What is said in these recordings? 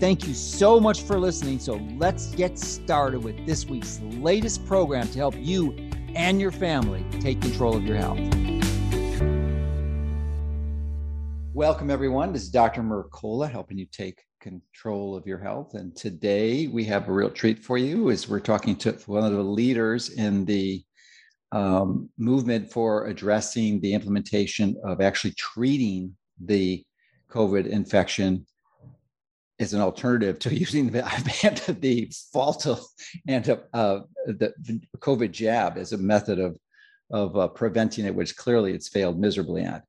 Thank you so much for listening. So let's get started with this week's latest program to help you and your family take control of your health. Welcome, everyone. This is Dr. Mercola helping you take control of your health. And today we have a real treat for you as we're talking to one of the leaders in the um, movement for addressing the implementation of actually treating the COVID infection is an alternative to using the, the fault of and uh, the COVID jab as a method of of uh, preventing it, which clearly it's failed miserably at.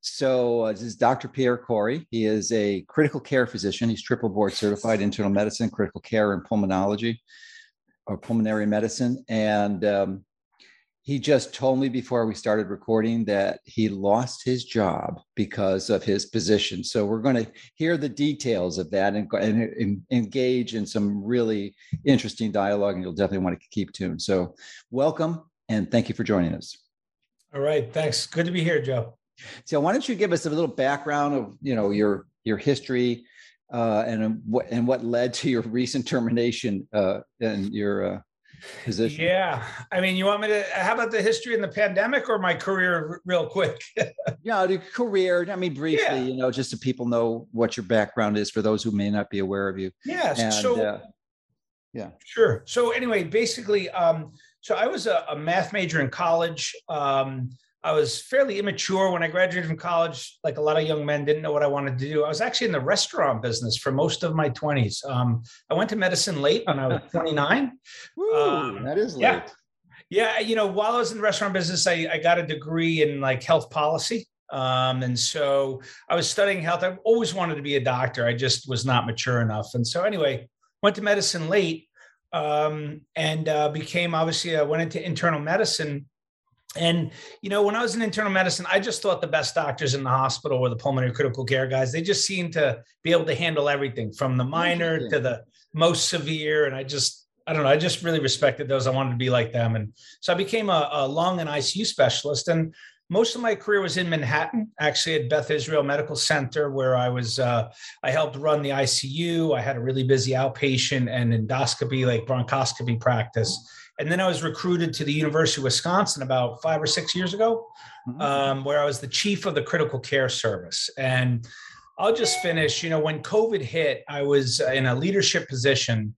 So uh, this is Dr. Pierre Kory. He is a critical care physician. He's triple board certified internal medicine, critical care, and pulmonology or pulmonary medicine, and um, he just told me before we started recording that he lost his job because of his position. So we're going to hear the details of that and, and, and, engage in some really interesting dialogue, and you'll definitely want to keep tuned. So welcome and thank you for joining us. All right, thanks. Good to be here, Joe. So why don't you give us a little background of you know your your history uh, and what and what led to your recent termination uh, and your uh, position? Yeah. I mean, you want me to, how about the history in the pandemic or my career real quick? yeah, the career. I mean, briefly, yeah. you know, just so people know what your background is for those who may not be aware of you. Yes. And, so, uh, yeah. Sure. So, anyway, basically, um, so I was a, a math major in college. Um, I was fairly immature when I graduated from college. Like a lot of young men, didn't know what I wanted to do. I was actually in the restaurant business for most of my 20s. Um, I went to medicine late when I was 29. Woo, um, that is late. Yeah. yeah, you know, while I was in the restaurant business, I, I got a degree in like health policy. Um, and so I was studying health. I've always wanted to be a doctor. I just was not mature enough. And so anyway, went to medicine late um, and uh, became obviously I went into internal medicine and you know, when I was in internal medicine, I just thought the best doctors in the hospital were the pulmonary critical care guys. They just seemed to be able to handle everything from the minor to the most severe. And I just, I don't know, I just really respected those. I wanted to be like them. And so I became a, a lung and ICU specialist. And most of my career was in Manhattan, actually at Beth Israel Medical Center, where I was, uh, I helped run the ICU. I had a really busy outpatient and endoscopy, like bronchoscopy practice. And then I was recruited to the University of Wisconsin about five or six years ago, mm-hmm. um, where I was the chief of the critical care service. And I'll just finish. You know, when COVID hit, I was in a leadership position,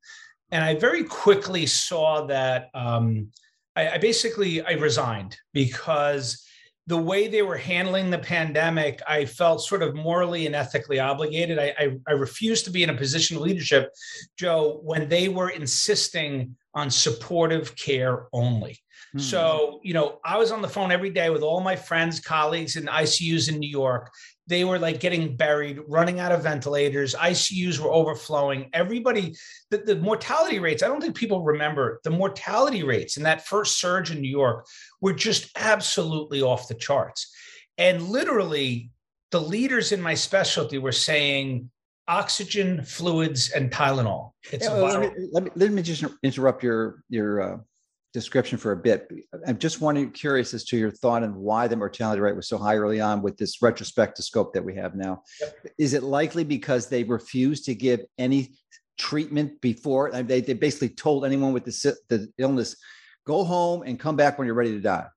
and I very quickly saw that um, I, I basically I resigned because the way they were handling the pandemic, I felt sort of morally and ethically obligated. I, I, I refused to be in a position of leadership, Joe, when they were insisting on supportive care only. Hmm. So, you know, I was on the phone every day with all my friends, colleagues in ICUs in New York. They were like getting buried, running out of ventilators. ICUs were overflowing. Everybody, the, the mortality rates, I don't think people remember the mortality rates in that first surge in New York were just absolutely off the charts. And literally, the leaders in my specialty were saying, oxygen, fluids, and Tylenol. It's yeah, well, let, me, let, me, let me just interrupt your your uh, description for a bit. I'm just wondering, curious as to your thought on why the mortality rate was so high early on with this retrospectoscope that we have now. Yep. Is it likely because they refused to give any treatment before? They, they basically told anyone with the, the illness, go home and come back when you're ready to die.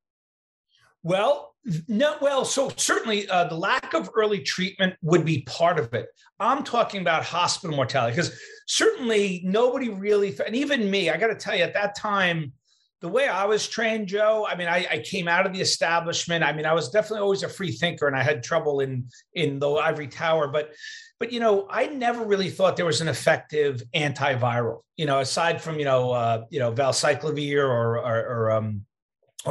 Well, no, well, so certainly uh, the lack of early treatment would be part of it. I'm talking about hospital mortality because certainly nobody really, and even me, I got to tell you, at that time, the way I was trained, Joe, I mean, I, I, came out of the establishment. I mean, I was definitely always a free thinker, and I had trouble in in the ivory tower. But, but you know, I never really thought there was an effective antiviral. You know, aside from you know, uh, you know, valcyclovir or or, or um,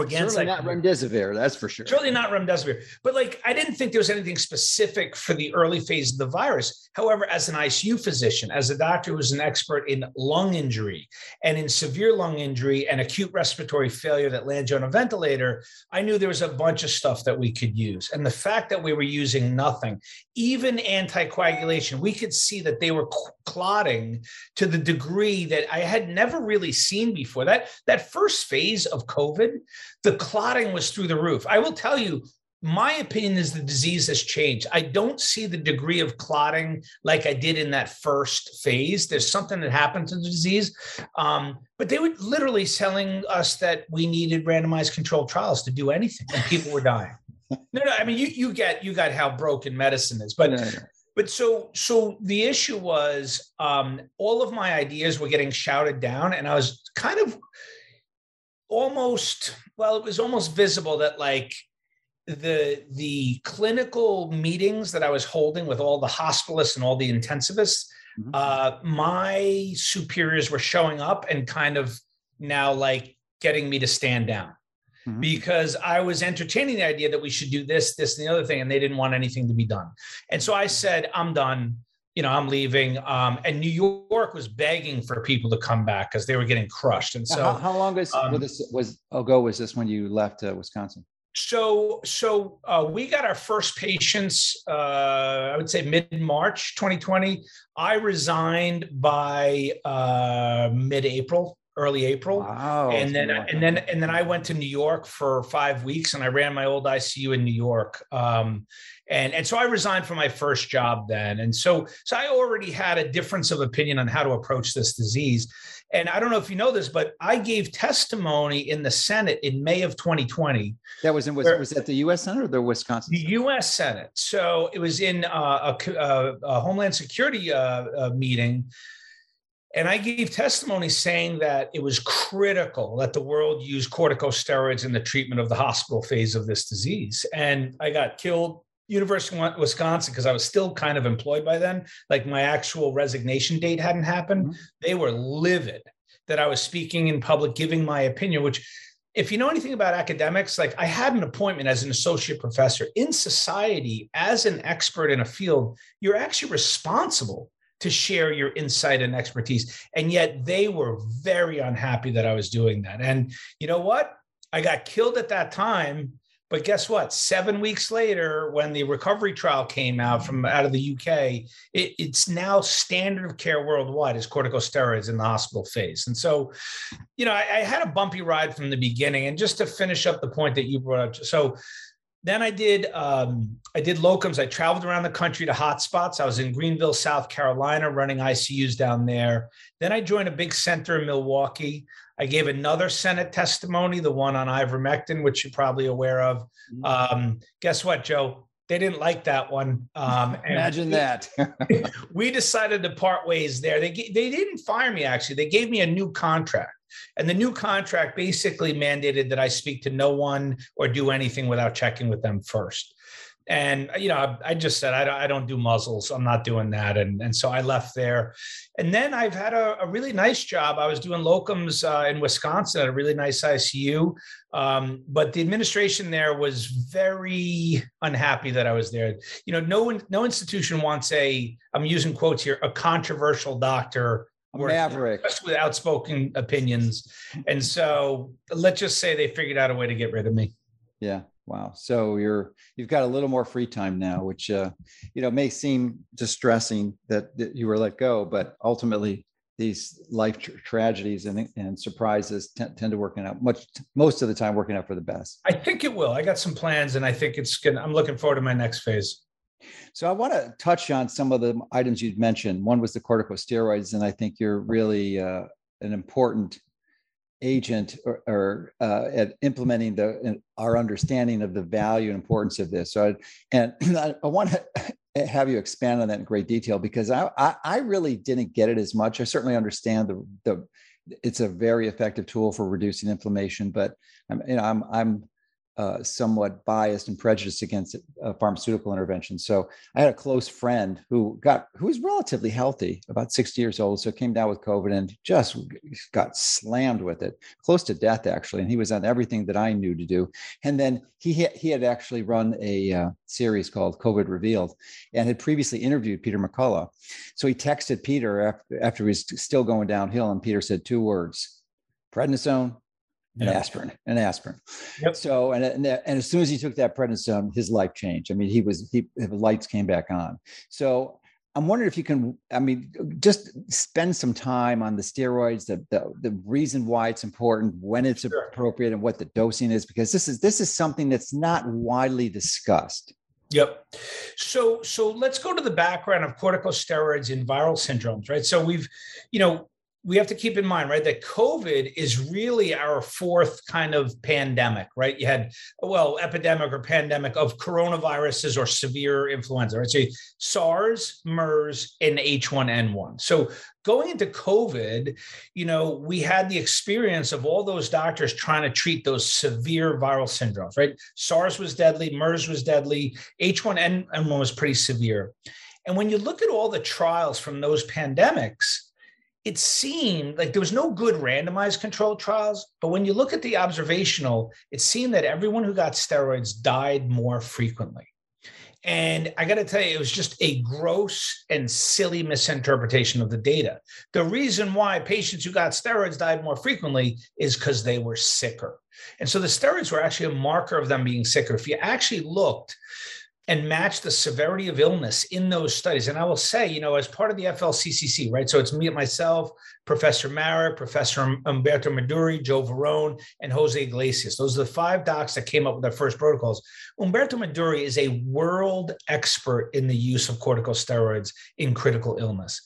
Again, certainly not remdesivir, that's for sure. Certainly not remdesivir. But like, I didn't think there was anything specific for the early phase of the virus. However, as an ICU physician, as a doctor who's an expert in lung injury and in severe lung injury and acute respiratory failure that lands you on a ventilator, I knew there was a bunch of stuff that we could use. And the fact that we were using nothing, even anticoagulation, we could see that they were clotting to the degree that I had never really seen before. That that first phase of COVID the clotting was through the roof. I will tell you, my opinion is the disease has changed. I don't see the degree of clotting like I did in that first phase. There's something that happened to the disease. Um, but they were literally telling us that we needed randomized controlled trials to do anything, and people were dying. No, no, I mean you you get you got how broken medicine is, but but so so the issue was um, all of my ideas were getting shouted down, and I was kind of almost well it was almost visible that like the the clinical meetings that i was holding with all the hospitalists and all the intensivists mm-hmm. uh, my superiors were showing up and kind of now like getting me to stand down mm-hmm. because i was entertaining the idea that we should do this this and the other thing and they didn't want anything to be done and so i said i'm done you know, I'm leaving. Um, and New York was begging for people to come back because they were getting crushed. And so, how, how long was, um, was this was ago? Was this when you left uh, Wisconsin? So, so uh, we got our first patients. Uh, I would say mid March 2020. I resigned by uh, mid April early April. Wow. And then and then and then I went to New York for five weeks and I ran my old ICU in New York. Um, and and so I resigned from my first job then. And so so I already had a difference of opinion on how to approach this disease. And I don't know if you know this, but I gave testimony in the Senate in May of 2020. That was in was, was that the U.S. Senate or the Wisconsin? The U.S. Senate. So it was in uh, a, a, a, Homeland Security uh, uh, meeting and I gave testimony saying that it was critical that the world use corticosteroids in the treatment of the hospital phase of this disease. And I got killed University of Wisconsin because I was still kind of employed by then. Like my actual resignation date hadn't happened. Mm-hmm. They were livid that I was speaking in public, giving my opinion, which if you know anything about academics, like I had an appointment as an associate professor in society as an expert in a field, you're actually responsible to share your insight and expertise. And yet they were very unhappy that I was doing that. And you know what? I got killed at that time. But guess what? Seven weeks later, when the recovery trial came out from out of the UK, it, it's now standard of care worldwide is corticosteroids in the hospital phase. And so, you know, I, I had a bumpy ride from the beginning. And just to finish up the point that you brought up, so then I did um, I did locums. I traveled around the country to hotspots. I was in Greenville, South Carolina, running ICUs down there. Then I joined a big center in Milwaukee. I gave another Senate testimony, the one on ivermectin, which you're probably aware of. Mm-hmm. Um, guess what, Joe? They didn't like that one. Um, Imagine that. we decided to part ways there. They they didn't fire me actually. They gave me a new contract. And the new contract basically mandated that I speak to no one or do anything without checking with them first. And you know, I, just said I don't, I don't do muzzles. I'm not doing that, and and so I left there. And then I've had a, a really nice job. I was doing locums uh, in Wisconsin at a really nice ICU, um, but the administration there was very unhappy that I was there. You know, no no institution wants a I'm using quotes here a controversial doctor maverick. with outspoken opinions. And so let's just say they figured out a way to get rid of me. Yeah wow. So you're you've got a little more free time now which uh you know may seem distressing that, that you were let go but ultimately these life tra- tragedies and, and surprises t- tend to working out much most of the time working out for the best. I think it will. I got some plans and i think it's gonna i'm looking forward to my next phase so I want to touch on some of the items you'd mentioned. One was the corticosteroids, and I think you're really uh, an important agent or, or uh, at implementing the our understanding of the value and importance of this. So, I, and I, want to have you expand on that in great detail because I, I, I really didn't get it as much. I certainly understand the the it's a very effective tool for reducing inflammation, but I'm you know I'm I'm uh, somewhat biased and prejudiced against uh, pharmaceutical intervention. So I had a close friend who got who was relatively healthy, about 60 years old, so came down with COVID and just got slammed with it, close to death actually. And he was on everything that I knew to do. And then he had, he had actually run a uh, series called COVID Revealed and had previously interviewed Peter McCullough. So he texted Peter after, after he was still going downhill, and Peter said two words: prednisone and aspirin and aspirin. Yep. So and and, and as soon as he took that prednisone, his life changed. I mean, he was he the lights came back on. So I'm wondering if you can, I mean, just spend some time on the steroids, the the, the reason why it's important, when it's sure. appropriate, and what the dosing is, because this is this is something that's not widely discussed. Yep. So so let's go to the background of corticosteroids in viral syndromes, right? So we've, you know, we have to keep in mind, right, that COVID is really our fourth kind of pandemic, right? You had, well, epidemic or pandemic of coronaviruses or severe influenza, right? So SARS, MERS, and H1N1. So going into COVID, you know, we had the experience of all those doctors trying to treat those severe viral syndromes, right? SARS was deadly, MERS was deadly, H1N1 was pretty severe. And when you look at all the trials from those pandemics, it seemed like there was no good randomized controlled trials, but when you look at the observational, it seemed that everyone who got steroids died more frequently. And I got to tell you, it was just a gross and silly misinterpretation of the data. The reason why patients who got steroids died more frequently is because they were sicker. And so the steroids were actually a marker of them being sicker. If you actually looked, and match the severity of illness in those studies. And I will say, you know, as part of the FLCCC, right? So it's me, myself, Professor Marik, Professor Umberto Meduri, Joe Varon, and Jose Iglesias. Those are the five docs that came up with their first protocols. Umberto Meduri is a world expert in the use of corticosteroids in critical illness.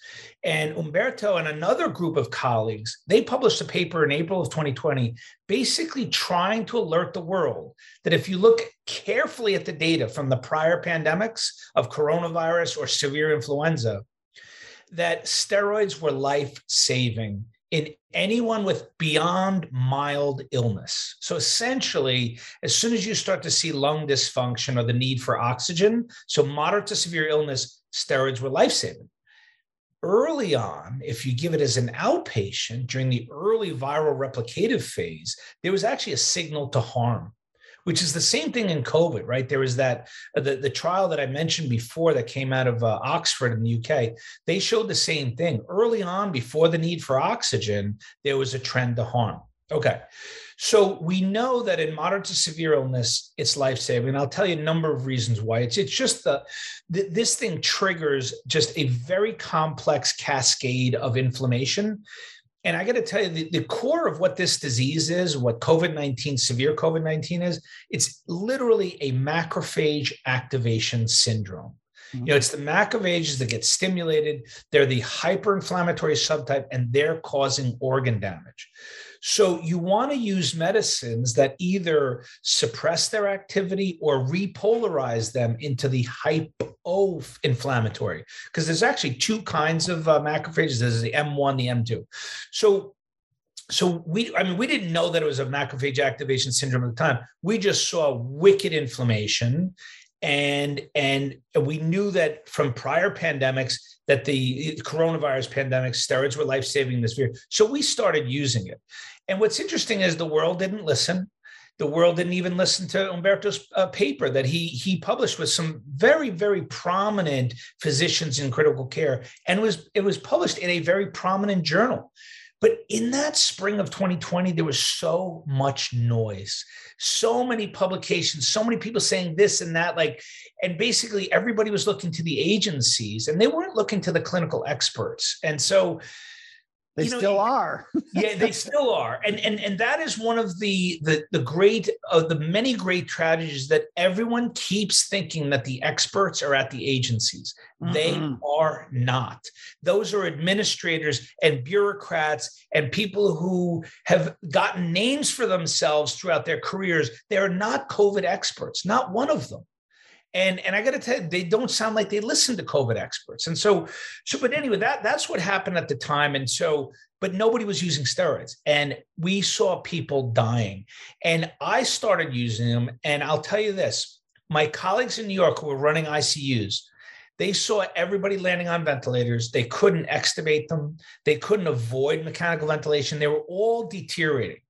And Umberto and another group of colleagues, they published a paper in April of 2020, basically trying to alert the world that if you look carefully at the data from the prior pandemics of coronavirus or severe influenza, that steroids were life saving in anyone with beyond mild illness. So essentially, as soon as you start to see lung dysfunction or the need for oxygen, so moderate to severe illness, steroids were life saving. Early on, if you give it as an outpatient during the early viral replicative phase, there was actually a signal to harm which is the same thing in COVID, right? There was that uh, the, the trial that I mentioned before that came out of uh, Oxford in the UK. They showed the same thing early on, before the need for oxygen, there was a trend to harm. Okay. So we know that in moderate to severe illness, it's life saving. And I'll tell you a number of reasons why. It's it's just the, the this thing triggers just a very complex cascade of inflammation and I got to tell you, the, the core of what this disease is, what COVID 19, severe COVID 19 is, it's literally a macrophage activation syndrome. Mm-hmm. You know, it's the macrophages that get stimulated. They're the hyperinflammatory subtype, and they're causing organ damage. So you want to use medicines that either suppress their activity or repolarize them into the hypo-inflammatory, because there's actually two kinds of uh, macrophages. There's the M1, the M2. So so we i mean we didn't know that it was a macrophage activation syndrome at the time we just saw wicked inflammation and and we knew that from prior pandemics that the coronavirus pandemic steroids were life-saving in this year so we started using it and what's interesting is the world didn't listen. The world didn't even listen to Umberto's uh, paper that he he published with some very very prominent physicians in critical care, and was it was published in a very prominent journal. But in that spring of 2020, there was so much noise, so many publications, so many people saying this and that. Like, and basically everybody was looking to the agencies and they weren't looking to the clinical experts. And so they you know, still are. yeah, they still are. And and and that is one of the the the great of the many great tragedies that everyone keeps thinking that the experts are at the agencies. Mm-hmm. They are not. Those are administrators and bureaucrats and people who have gotten names for themselves throughout their careers. They're not COVID experts, not one of them. And and I got to tell you, they don't sound like they listen to COVID experts. And so, so but anyway, that that's what happened at the time. And so, but nobody was using steroids, and we saw people dying. And I started using them. And I'll tell you this: my colleagues in New York who were running ICUs they saw everybody landing on ventilators. They couldn't extubate them. They couldn't avoid mechanical ventilation. They were all deteriorating.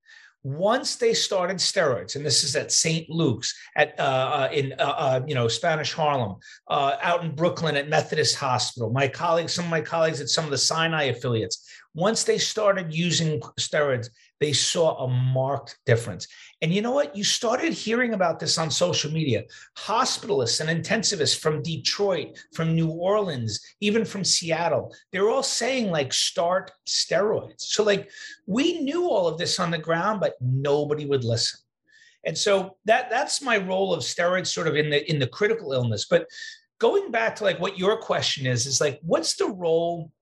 Once they started steroids, and this is at St. Luke's, at uh, uh in uh, uh, you know Spanish Harlem, uh, out in Brooklyn at Methodist Hospital, my colleagues, some of my colleagues at some of the Sinai affiliates, once they started using steroids, they saw a marked difference. And you know what? You started hearing about this on social media. Hospitalists and intensivists from Detroit, from New Orleans, even from Seattle, they're all saying, like, start steroids. So, like, we knew all of this on the ground, but nobody would listen. And so that that's my role of steroids sort of in the in the critical illness. But going back to like what your question is, is like, what's the role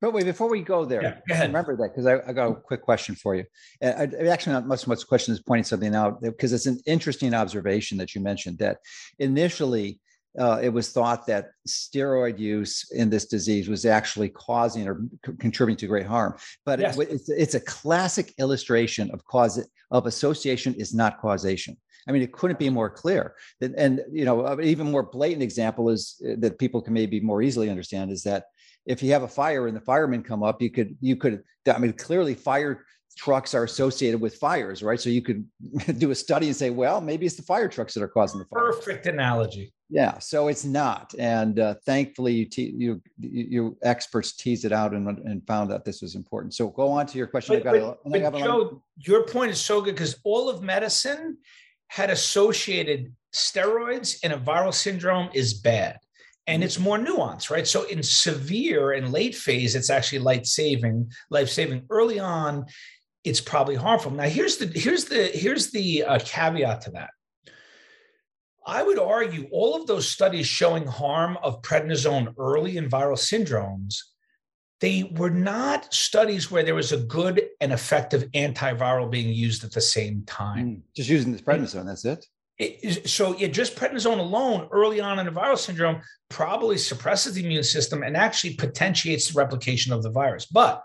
but wait, before we go there, yeah, go remember that because I, I, got a quick question for you. I, I actually, not much much question is pointing something out because it's an interesting observation that you mentioned that initially uh, it was thought that steroid use in this disease was actually causing or c- contributing to great harm. But yes. it, it's, it's a classic illustration of cause of association is not causation. I mean, it couldn't be more clear. And, and you know, an even more blatant example is uh, that people can maybe more easily understand is that if you have a fire and the firemen come up, you could you could I mean clearly fire trucks are associated with fires, right? So you could do a study and say, well, maybe it's the fire trucks that are causing the fire. Perfect analogy. Yeah, so it's not, and uh, thankfully you, te- you you experts teased it out and, and found that this was important. So go on to your question. But, but, but Joe, your point is so good because all of medicine had associated steroids and a viral syndrome is bad and it's more nuanced, right? So in severe and late phase, it's actually life saving, life saving. Early on, it's probably harmful. Now here's the here's the here's the uh, caveat to that. I would argue all of those studies showing harm of prednisone early in viral syndromes, they were not studies where there was a good and effective antiviral being used at the same time. Mm, just using this prednisone, that's it so yeah, just prednisone alone early on in a viral syndrome probably suppresses the immune system and actually potentiates the replication of the virus. But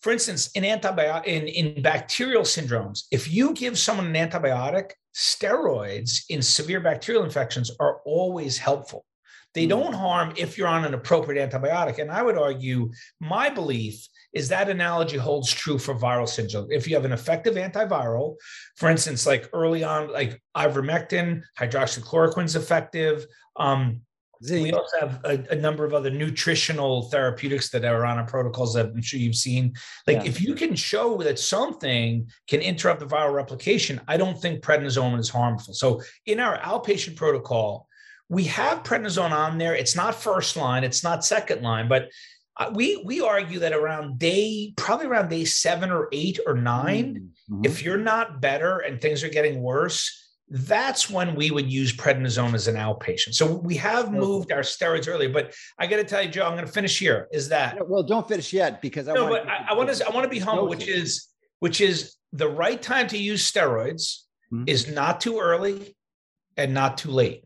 for instance, in antibiotic in, in bacterial syndromes, if you give someone an antibiotic, steroids in severe bacterial infections are always helpful. They hmm. don't harm if you're on an appropriate antibiotic. And I would argue my belief is that analogy holds true for viral syndrome. If you have an effective antiviral, for instance, like early on, like ivermectin, hydroxychloroquine is effective. Um, we also have a, a, number of other nutritional therapeutics that are on our protocols that I'm sure you've seen. Like, yeah. if you can show that something can interrupt the viral replication, I don't think prednisone is harmful. So, in our outpatient protocol, we have prednisone on there. It's not first line, it's not second line, but we we argue that around day probably around day seven or eight or 9 mm-hmm. if you're not better and things are getting worse that's when we would use prednisone as an outpatient. So we have moved our steroids earlier but i got to tell you joe i'm going to finish here. Is that well don't finish yet because i no, want but I, I want to i want to be humble which is which is the right time to use steroids mm-hmm. is not too early and not too late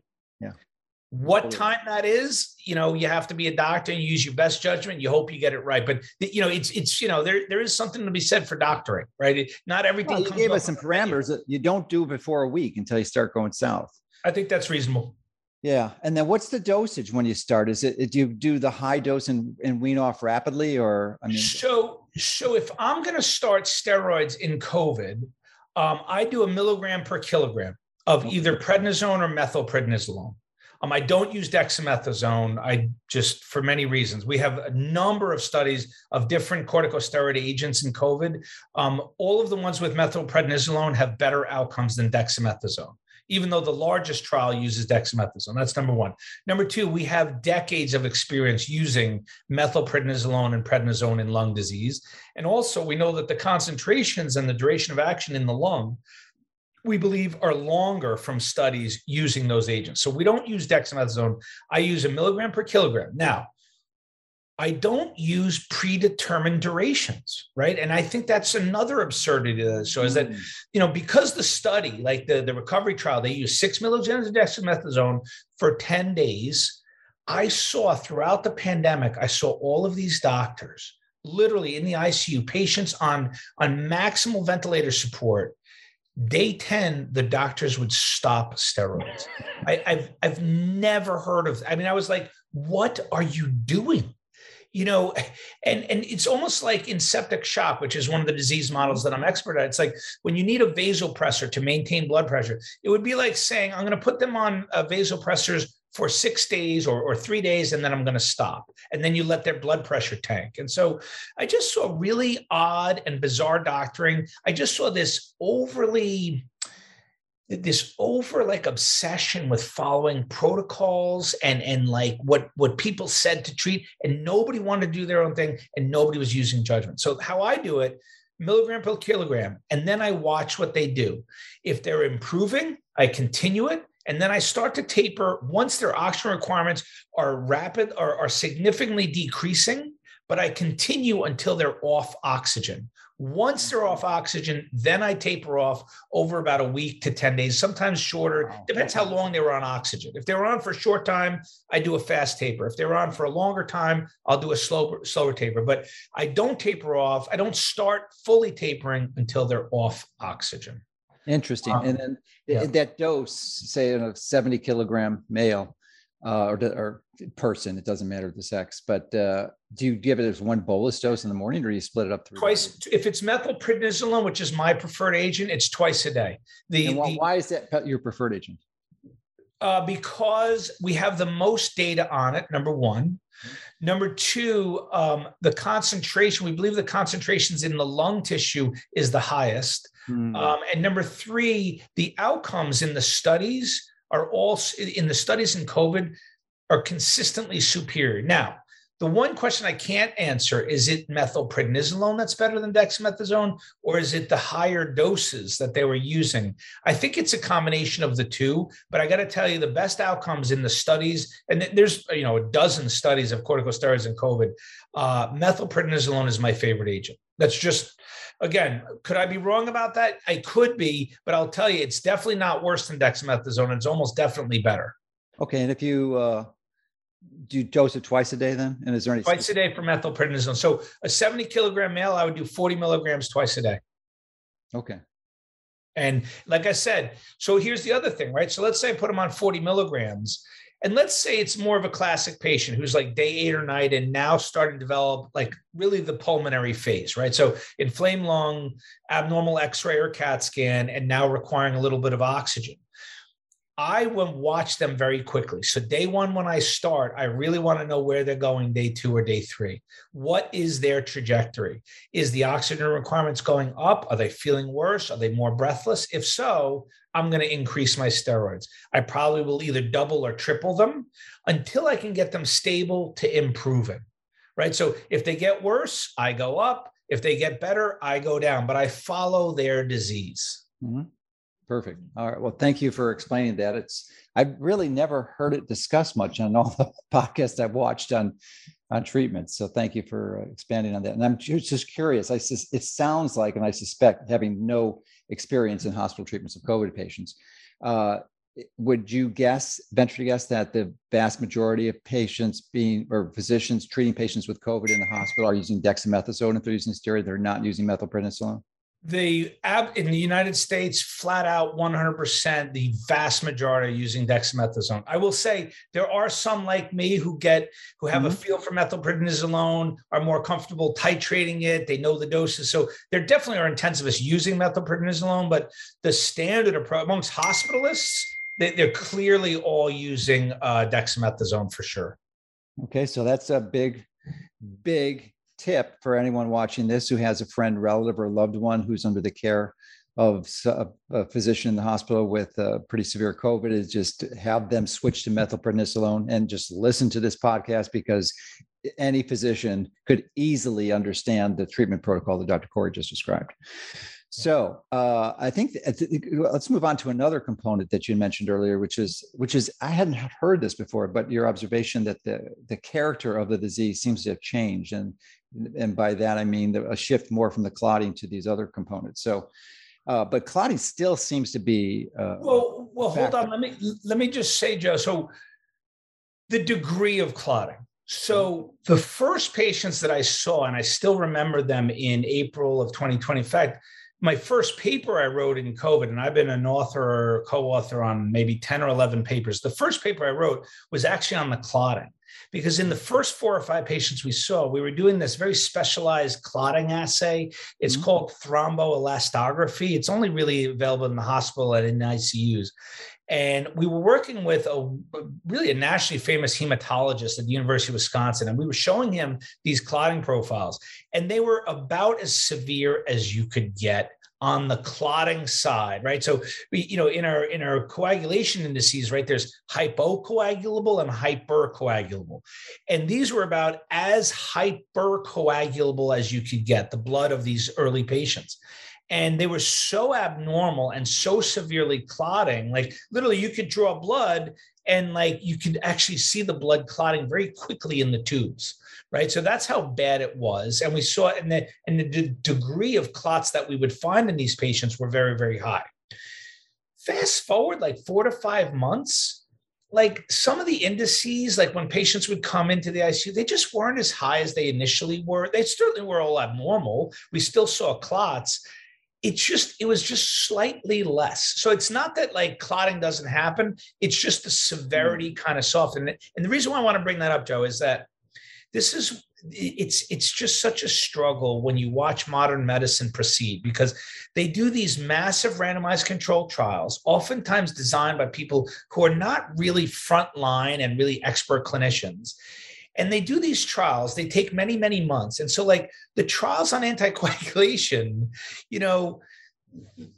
what time that is you know you have to be a doctor and use your best judgment you hope you get it right. But you know it's it's you know there there is something to be said for doctoring right? Not everything well, you gave us some parameters that you don't do before a week until you start going south. I think that's reasonable. Yeah. And then what's the dosage when you start? Is it do you do the high dose and, and wean off rapidly or i mean? So so if i'm going to start steroids in covid um, i do a milligram per kilogram of either prednisone or methylprednisolone um, I don't use dexamethasone. I just, for many reasons, we have a number of studies of different corticosteroid agents in COVID. Um, all of the ones with methylprednisolone have better outcomes than dexamethasone, even though the largest trial uses dexamethasone. That's number one. Number two, we have decades of experience using methylprednisolone and prednisone in lung disease. And also, we know that the concentrations and the duration of action in the lung we believe are longer from studies using those agents. So we don't use dexamethasone. I use a milligram per kilogram. Now, I don't use predetermined durations, right? And I think that's another absurdity to this. So is that, mm. you know, because the study, like the, the recovery trial, they use six milligrams of dexamethasone for 10 days. I saw throughout the pandemic, I saw all of these doctors literally in the ICU, patients on, on maximal ventilator support. Day 10, the doctors would stop steroids. I, I've I've never heard of. I mean, I was like, what are you doing? you know and and it's almost like in septic shock which is one of the disease models that i'm expert at it's like when you need a vasopressor to maintain blood pressure it would be like saying i'm going to put them on uh, vasopressors for six days or, or three days and then i'm going to stop. And then you let their blood pressure tank. And so i just saw really odd and bizarre doctoring. I just saw this overly this over like obsession with following protocols and and like what what people said to treat and nobody wanted to do their own thing and nobody was using judgment. So how i do it milligram per kilogram and then i watch what they do. If they're improving i continue it and then i start to taper once their oxygen requirements are rapid or are significantly decreasing but i continue until they're off oxygen once they're mm-hmm. off oxygen, then I taper off over about a week to 10 days, sometimes shorter. Wow. Depends how long they were on oxygen. If they were on for a short time, I do a fast taper. If they were on for a longer time, I'll do a slower, slower taper. But I don't taper off. I don't start fully tapering until they're off oxygen. Interesting. Um, and then yeah. that dose, say in a 70 kilogram male, uh, or, or person, it doesn't matter the sex, but uh, do you give it as one bolus dose in the morning or do you split it up three twice? If it's methylprednisolone, which is my preferred agent, it's twice a day. The, why, the, why is that your preferred agent? Uh, because we have the most data on it, number one. Number two, um, the concentration, we believe the concentrations in the lung tissue is the highest. Mm. Um, and number three, the outcomes in the studies are all in the studies in COVID are consistently superior. Now, the one question I can't answer is it methylprednisolone that's better than dexamethasone, or is it the higher doses that they were using? I think it's a combination of the two, but I got to tell you, the best outcomes in the studies, and there's you know a dozen studies of corticosteroids and COVID. Uh, methylprednisolone is my favorite agent. That's just again, could I be wrong about that? I could be, but I'll tell you, it's definitely not worse than dexamethasone. It's almost definitely better. Okay, and if you uh, do you dose it twice a day then? And is there any twice a day for methylprednisolone? So a 70 kilogram male, I would do 40 milligrams twice a day. Okay. And like I said, so here's the other thing, right? So let's say I put them on 40 milligrams. And let's say it's more of a classic patient who's like day eight or nine and now starting to develop like really the pulmonary phase, right? So inflamed lung, abnormal x ray or CAT scan, and now requiring a little bit of oxygen. I will watch them very quickly. So, day one, when I start, I really want to know where they're going day two or day three. What is their trajectory? Is the oxygen requirements going up? Are they feeling worse? Are they more breathless? If so, I'm going to increase my steroids. I probably will either double or triple them until I can get them stable to improving. Right. So, if they get worse, I go up. If they get better, I go down, but I follow their disease. Mm-hmm. Perfect. All right. Well, thank you for explaining that. It's I've really never heard it discussed much on all the podcasts I've watched on on treatments. So thank you for uh, expanding on that. And I'm just curious. I sus- it sounds like, and I suspect, having no experience in hospital treatments of COVID patients, uh, would you guess, venture to guess, that the vast majority of patients being or physicians treating patients with COVID in the hospital are using dexamethasone if they're using steroid, they're not using methylprednisolone? The app in the United States, flat out 100%, the vast majority are using dexamethasone. I will say there are some like me who get who have mm-hmm. a feel for methylprednisolone, are more comfortable titrating it. They know the doses, so there definitely are intensivists using methylprednisolone. But the standard approach amongst hospitalists, they, are clearly all using uh, dexamethasone for sure. Okay, so that's a big, big tip for anyone watching this who has a friend, relative, or loved one who's under the care of a physician in the hospital with a pretty severe COVID is just have them switch to methylprednisolone and just listen to this podcast because any physician could easily understand the treatment protocol that Dr. Kory just described. So uh, I think let's move on to another component that you mentioned earlier, which is which is I hadn't heard this before, but your observation that the the character of the disease seems to have changed, and and by that I mean the, a shift more from the clotting to these other components. So, uh, but clotting still seems to be uh, well. Well, hold on. Let me let me just say, Joe. So the degree of clotting. So the first patients that I saw, and I still remember them in April of 2020. In fact my first paper I wrote in COVID, and I've been an author or co-author on maybe 10 or 11 papers. The first paper I wrote was actually on the clotting. Because in the first four or five patients we saw, we were doing this very specialized clotting assay. It's mm-hmm. called thromboelastography. It's only really available in the hospital and in ICUs. And we were working with a really a nationally famous hematologist at the University of Wisconsin, and we were showing him these clotting profiles, and they were about as severe as you could get on the clotting side, right? So we, you know, in our in our coagulation indices, right, there's hypocoagulable and hypercoagulable. And these were about as hypercoagulable as you could get, the blood of these early patients and they were so abnormal and so severely clotting like literally you could draw blood and like you could actually see the blood clotting very quickly in the tubes right? So that's how bad it was. And we saw and the and the d- degree of clots that we would find in these patients were very very high. Fast forward like 4 to 5 months like some of the indices, like when patients would come into the ICU, they just weren't as high as they initially were. They certainly were all abnormal. We still saw clots, it's just it was just slightly less. So it's not that like clotting doesn't happen. It's just the severity mm-hmm. kind of softened. And the reason why i want to bring that up joe is that this is it's it's just such a struggle when you watch modern medicine proceed because they do these massive randomized controlled trials oftentimes designed by people who are not really frontline and really expert clinicians. And they do these trials they take many many months. And so like the trials on anticoagulation you know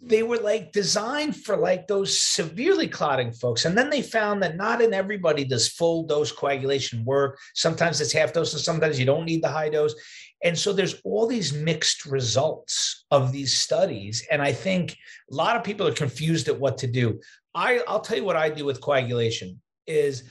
they were like designed for like those severely clotting folks. And then they found that not in everybody does full dose coagulation work. Sometimes it's half dose and sometimes you don't need the high dose. And so there's all these mixed results of these studies. And i think a lot of people are confused at what to do. I, i'll tell you what i do with coagulation is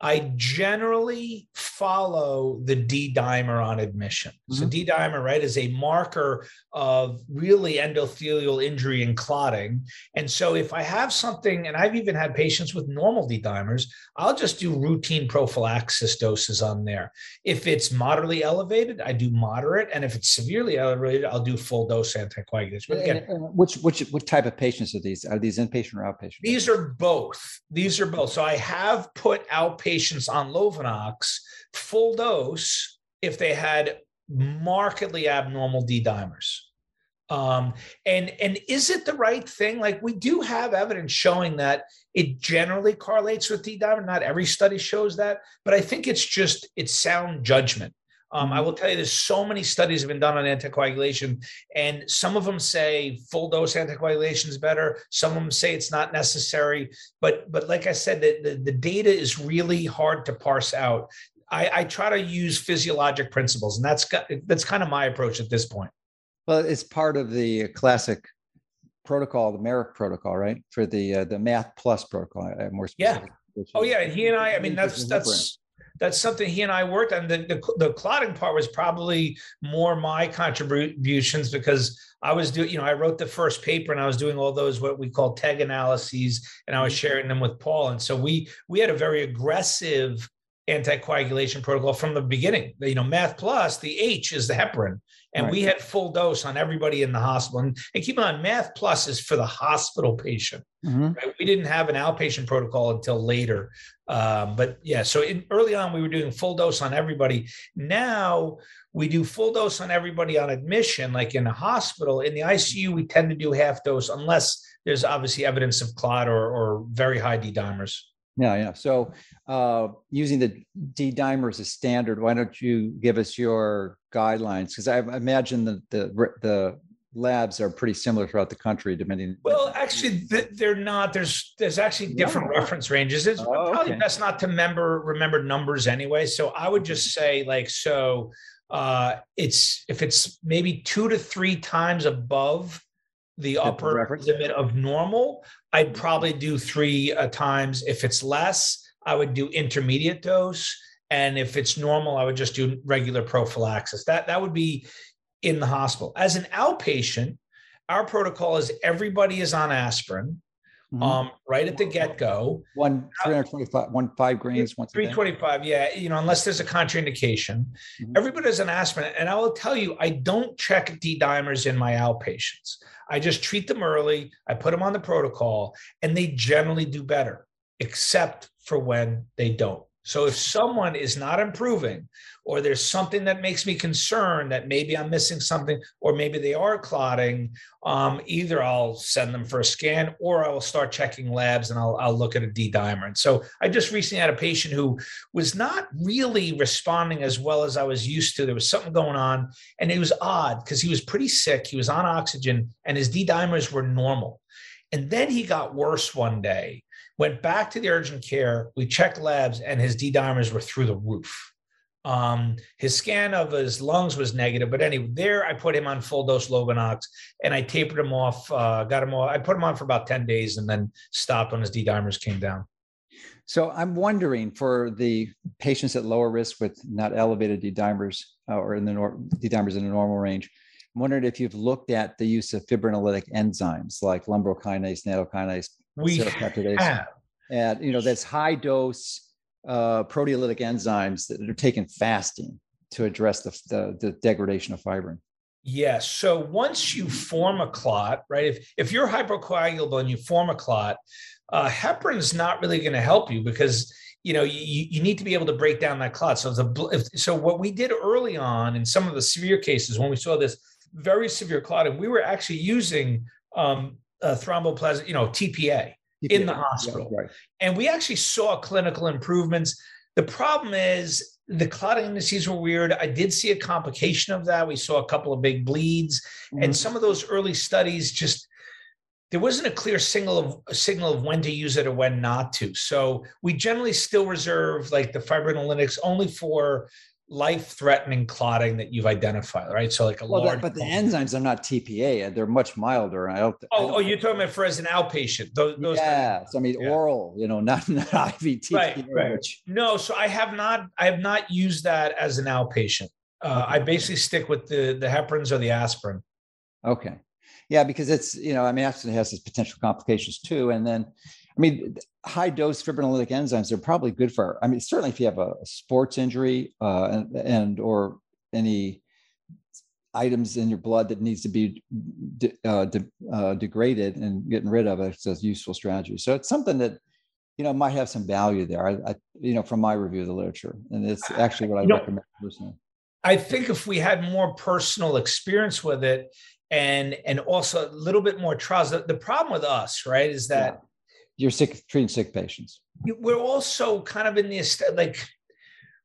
I generally follow the D dimer on admission. Mm-hmm. So D dimer, right, is a marker of really endothelial injury and clotting. And so if I have something, and I've even had patients with normal D dimers, I'll just do routine prophylaxis doses on there. If it's moderately elevated, I do moderate, and if it's severely elevated, I'll do full dose anticoagulants. But again, which which what type of patients are these? Are these inpatient or outpatient? These are both. These are both. So I have put outpatient patients on Lovenox full dose if they had markedly abnormal D dimers. Um, and and is it the right thing? Like we do have evidence showing that it generally correlates with D dimer. Not every study shows that, but I think it's just it's sound judgment. Um, I mm-hmm. will tell you, there's so many studies have been done on anticoagulation, and some of them say full dose anticoagulation is better. Some of them say it's not necessary. But but like I said, the, the, the data is really hard to parse out. I, I try to use physiologic principles, and that's that's kind of my approach at this point. Well, it's part of the classic protocol, the Marik protocol, right? For the uh, the Math Plus protocol, uh, more specific. Yeah. Oh yeah, and he and I. I mean, that's that's that's something he and I worked on. The, the, the clotting part was probably more my contributions because I was doing, you know, I wrote the first paper and I was doing all those what we call TEG analyses, and I was mm-hmm. sharing them with Paul. And so we we had a very aggressive anticoagulation protocol from the beginning. You know, Math Plus, the H is the heparin, and right. we had full dose on everybody in the hospital. And, and keep on, Math Plus is for the hospital patient. Mm-hmm. Right? We didn't have an outpatient protocol until later. Um, but yeah, so in, early on we were doing full dose on everybody. Now we do full dose on everybody on admission, like in a hospital. In the ICU, we tend to do half dose unless there's obviously evidence of clot or, or very high D dimers. Yeah, yeah. So uh, using the D dimer as a standard, why don't you give us your guidelines? Because I imagine that the the labs are pretty similar throughout the country, depending. Well, actually, they're not. There's there's actually different reference ranges. It's oh, probably okay. best not to remember remember numbers anyway. So I would just say like so. Uh, it's if it's maybe two to three times above the upper limit of normal, I'd probably do three uh, times. If it's less, I would do intermediate dose. And if it's normal, I would just do regular prophylaxis. That that would be in the hospital. As an outpatient, our protocol is everybody is on aspirin. Mm-hmm. Um, right at the get go. One 325, one five grains, one 325. Yeah. You know, unless there's a contraindication, mm-hmm. everybody's an aspirin. And I will tell you, I don't check D dimers in my outpatients. I just treat them early. I put them on the protocol and they generally do better, except for when they don't. So if someone is not improving, or there's something that makes me concerned that maybe I'm missing something, or maybe they are clotting, um, either I'll send them for a scan or I will start checking labs and I'll, I'll look at a D dimer. And so I just recently had a patient who was not really responding as well as I was used to. There was something going on, and it was odd because he was pretty sick. He was on oxygen, and his D dimers were normal. And then he got worse one day went back to the urgent care. We checked labs, and his D dimers were through the roof. Um, his scan of his lungs was negative, but anyway, there I put him on full dose Lovenox and I tapered him off, uh, got him off. I put him on for about 10 days and then stopped when his D dimers came down. So I'm wondering for the patients at lower risk with not elevated D dimers uh, or in the nor- D dimers in the normal range, I'm wondering if you've looked at the use of fibrinolytic enzymes like lumbrokinase, nattokinase, we have. And you know, that's high dose uh, proteolytic enzymes that are taken fasting to address the, the, the degradation of fibrin. Yes. So once you form a clot, right? If if you're hypercoagulable and you form a clot, uh, heparin's not really going to help you because you know you, you need to be able to break down that clot. So the if, so what we did early on in some of the severe cases when we saw this very severe clotting, we were actually using um, uh, thromboplasmin, you know, TPA in the hospital. Yeah, right. And we actually saw clinical improvements. The problem is the clotting indices were weird. I did see a complication of that. We saw a couple of big bleeds, mm-hmm. and some of those early studies just there wasn't a clear signal of a signal of when to use it or when not to. So we generally still reserve like the fibrinolytics only for life-threatening clotting that you've identified, right? So like a well, large. But the enzymes are not TPA; they're much milder. I don't. Oh, I don't oh, you're talking about for as an outpatient. Those, those kind of, I mean yeah. oral. You know, not not IV TPA. Right, right. Which... No, so I have not. I have not used that as an outpatient. Uh. I basically stick with the the heparins or the aspirin. Okay. Yeah, because it's you know, I mean, aspirin has its potential complications too, and then I mean, high dose fibrinolytic enzymes are probably good for. I mean, certainly if you have a, sports injury uh, and, and or any items in your blood that needs to be de, uh, de, uh, degraded and getting rid of it, it's a useful strategy. So it's something that you know might have some value there. I, I you know from my review of the literature, and it's actually what I you recommend know, personally. I think if we had more personal experience with it, and and also a little bit more trials, the, the problem with us, right, is that. Yeah you're sick treating sick patients. We're also kind of in this like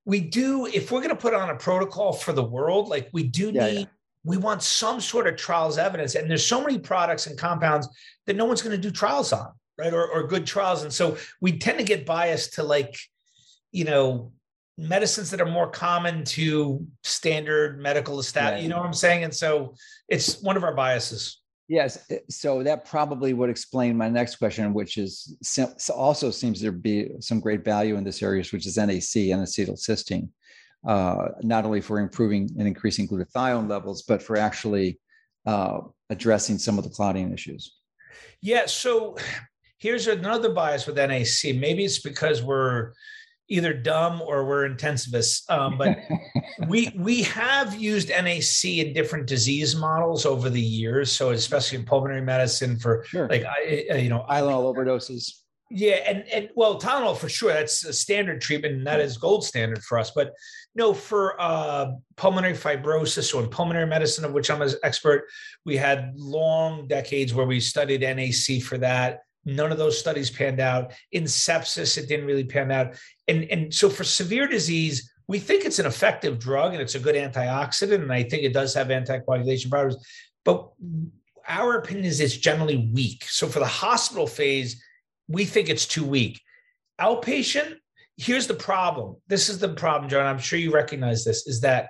we do if we're going to put on a protocol for the world like we do yeah, need yeah. we want some sort of trials evidence and there's so many products and compounds that no one's going to do trials on right or, or good trials and so we tend to get biased to like you know medicines that are more common to standard medical staff you know what i'm saying? And so it's one of our biases Yes. Eh, so that probably would explain my next question, which is also seems to be some great value in this area, which is NAC and acetylcysteine, uh, not only for improving and increasing glutathione levels, but for actually uh, addressing some of the clotting issues. Yeah. So here's another bias with NAC. Maybe it's because we're either dumb or we're intensivists. Um, but we we have used NAC in different disease models over the years. So especially in pulmonary medicine for sure. like I, you know Tylenol overdoses. Yeah, and and well, Tylenol for sure. That's a standard treatment, and that is gold standard for us. But no, for uh, pulmonary fibrosis, so in pulmonary medicine, of which I'm an expert, we had long decades where we studied NAC for that. None of those studies panned out. In sepsis, it didn't really pan out. And, and so for severe disease, we think it's an effective drug and it's a good antioxidant. And I think it does have anticoagulation properties. But our opinion is it's generally weak. So for the hospital phase, we think it's too weak. Outpatient, here's the problem. This is the problem, John. I'm sure you recognize this is that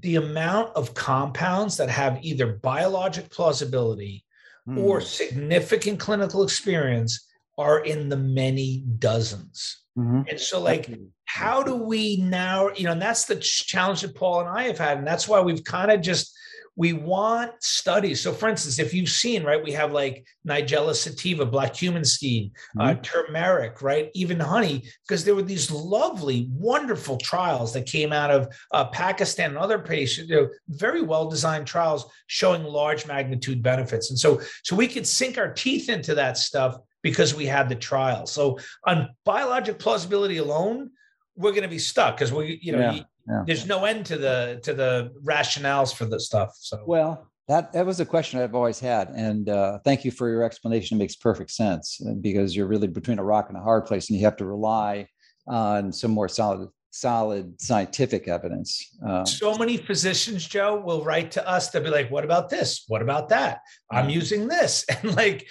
the amount of compounds that have either biologic plausibility mm. or significant clinical experience are in the many dozens. Mm-hmm. And so, like, how do we now, you know, and that's the challenge that Paul and I have had. And that's why we've kind of just we want studies. So, for instance, if you've seen, right, we have like Nigella sativa, black cumin seed, uh, mm-hmm. uh, turmeric, right, even honey, because there were these lovely, wonderful trials that came out of uh, Pakistan and other patients, you know, very well designed trials showing large magnitude benefits. And so, so we could sink our teeth into that stuff because we had the trial. So, on biologic plausibility alone, we're going to be stuck because we, you know, yeah yeah. there's no end to the to the rationales for the stuff. So well, that that was a question I've always had, and uh, thank you for your explanation. It makes perfect sense uh, because you're really between a rock and a hard place, and you have to rely on some more solid solid scientific evidence. Um, so many physicians, Joe, will write to us. They'll be like, "What about this? What about that? I'm using this," and like,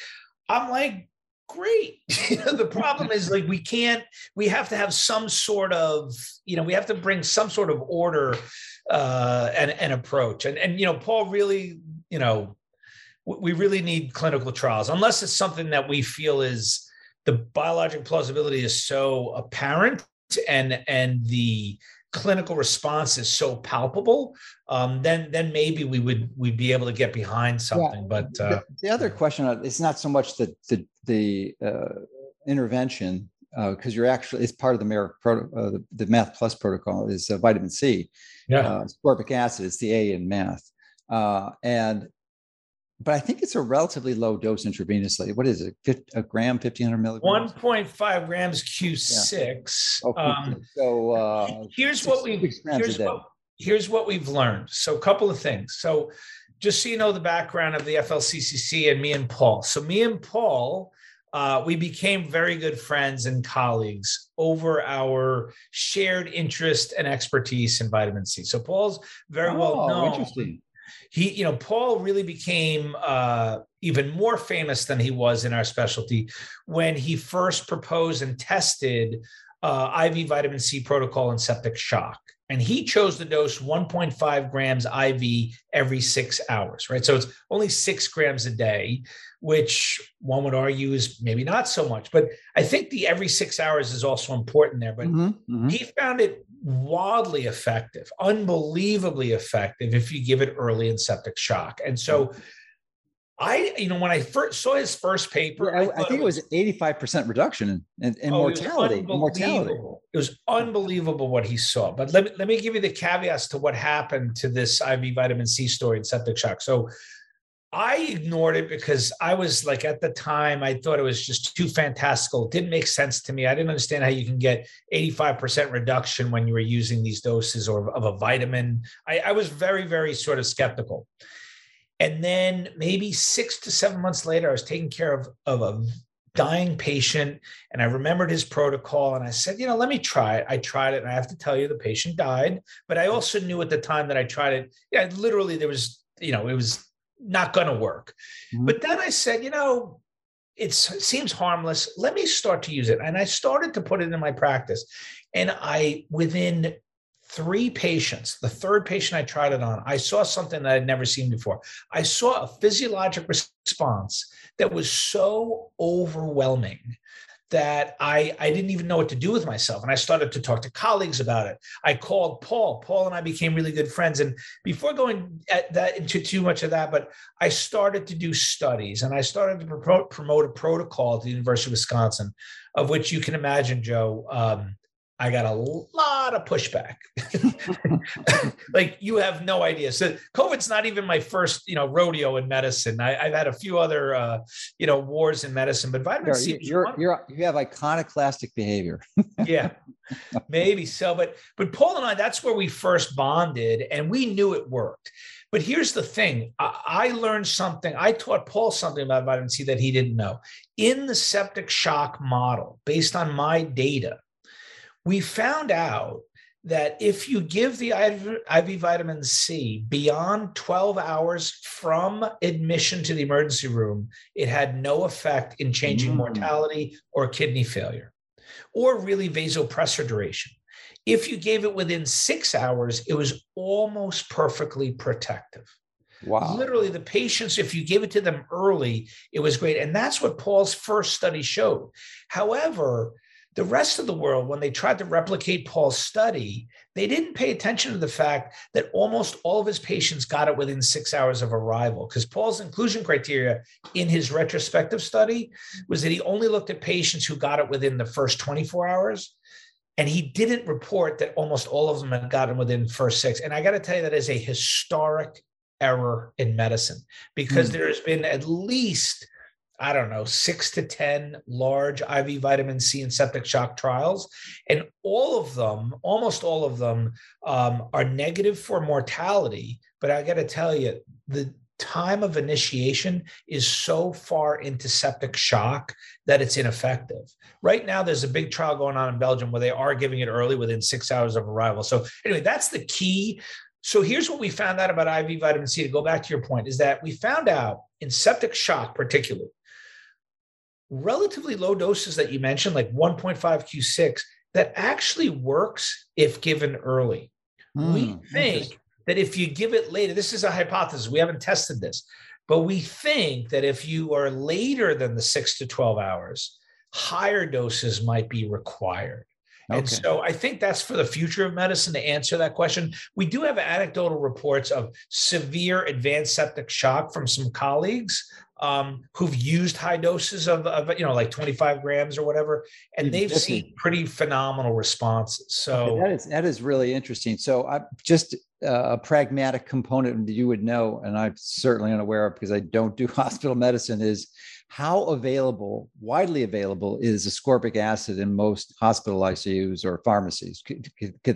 I'm like, great. the problem is like we can't, we have to have some sort of, you know, we have to bring some sort of order uh and, and approach. And and you know, Paul really, you know, we really need clinical trials, unless it's something that we feel is the biologic plausibility is so apparent and and the clinical response is so palpable, um, then then maybe we would we'd be able to get behind something. Yeah. But uh, the, the, other question uh, it's not so much the the, the uh, intervention because uh, you're actually it's part of the Marik pro, uh, the, the, math plus protocol is uh, vitamin C, yeah, ascorbic acid. It's the A in math, and but I think it's a relatively low dose intravenously. What is it? A gram, fifteen hundred milligrams. One point five grams Q six. Yeah. Um, so uh, here's what we here's what, here's what we've learned. So a couple of things. So just so you know the background of the FLCCC and me and Paul. So me and Paul. Uh, we became very good friends and colleagues over our shared interest and expertise in vitamin C. So Paul's very oh, well known. Interesting he, you know, Paul really became uh, even more famous than he was in our specialty when he first proposed and tested uh, IV vitamin C protocol in septic shock. And he chose to dose 1.5 grams IV every six hours, right? So it's only six grams a day, which one would argue is maybe not so much. But I think the every six hours is also important there. But mm-hmm, mm-hmm. he found it wildly effective, unbelievably effective if you give it early in septic shock. And so I, you know, when I first saw his first paper, yeah, I, I, think it was, 85% reduction in, in, in oh, mortality. It mortality. It was unbelievable what he saw. But let me, let me give you the caveats to what happened to this IV vitamin C story in septic shock. So I ignored it because I was like at the time I thought it was just too fantastical. It didn't make sense to me. I didn't understand how you can get 85% reduction when you were using these doses or of a vitamin. I, I was very, very sort of skeptical. And then maybe six to seven months later, I was taking care of, of a dying patient and I remembered his protocol and I said, you know, let me try it. I tried it and I have to tell you the patient died, but I also knew at the time that I tried it, yeah, literally there was, you know, it was not going to work. Mm-hmm. But then I said, you know, it seems harmless. Let me start to use it. And I started to put it in my practice. And I, within three patients, the third patient I tried it on, I saw something that I'd never seen before. I saw a physiologic response that was so overwhelming that I, I didn't even know what to do with myself. And I started to talk to colleagues about it. I called Paul. Paul and I became really good friends. And before going at that into too much of that, but I started to do studies and I started to promote, promote a protocol at the University of Wisconsin, of which you can imagine, Joe, um, I got a lot of pushback. like you have no idea. So COVID's not even my first, you know, rodeo in medicine. I, have had a few other, uh, you know, wars in medicine, but vitamin you're, C. You're, you're, you have iconoclastic behavior. yeah, maybe so. But but Paul and I, that's where we first bonded, and we knew it worked. But here's the thing: I, I learned something. I taught Paul something about vitamin C that he didn't know. In the septic shock model, based on my data we found out that if you give the IV vitamin C beyond 12 hours from admission to the emergency room, it had no effect in changing mm. mortality or kidney failure or really vasopressor duration. If you gave it within six hours, it was almost perfectly protective. Wow. Literally, the patients, if you give it to them early, it was great. And that's what Paul's first study showed. However, the rest of the world, when they tried to replicate Paul's study, they didn't pay attention to the fact that almost all of his patients got it within six hours of arrival. Because Paul's inclusion criteria in his retrospective study was that he only looked at patients who got it within the first 24 hours. And he didn't report that almost all of them had gotten within first six. And I got to tell you, that is a historic error in medicine because mm. there has been at least I don't know, six to 10 large IV vitamin C and septic shock trials. And all of them, almost all of them, um, are negative for mortality. But I got to tell you, the time of initiation is so far into septic shock that it's ineffective. Right now, there's a big trial going on in Belgium where they are giving it early within six hours of arrival. So, anyway, that's the key. So, here's what we found out about IV vitamin C to go back to your point is that we found out in septic shock, particularly, relatively low doses that you mentioned, like 1.5 Q6, that actually works if given early. Mm, we think that if you give it later, this is a hypothesis, we haven't tested this, but we think that if you are later than the six to 12 hours, higher doses might be required. Okay. And so I think that's for the future of medicine to answer that question. We do have anecdotal reports of severe advanced septic shock from some colleagues um, who've used high doses of, of, you know like 25 grams or whatever and they've seen pretty phenomenal responses. So that is that is really interesting. So i just uh, a pragmatic component that you would know and i'm certainly unaware of because i don't do hospital medicine is how available, widely available, is ascorbic acid in most hospital ICUs or pharmacies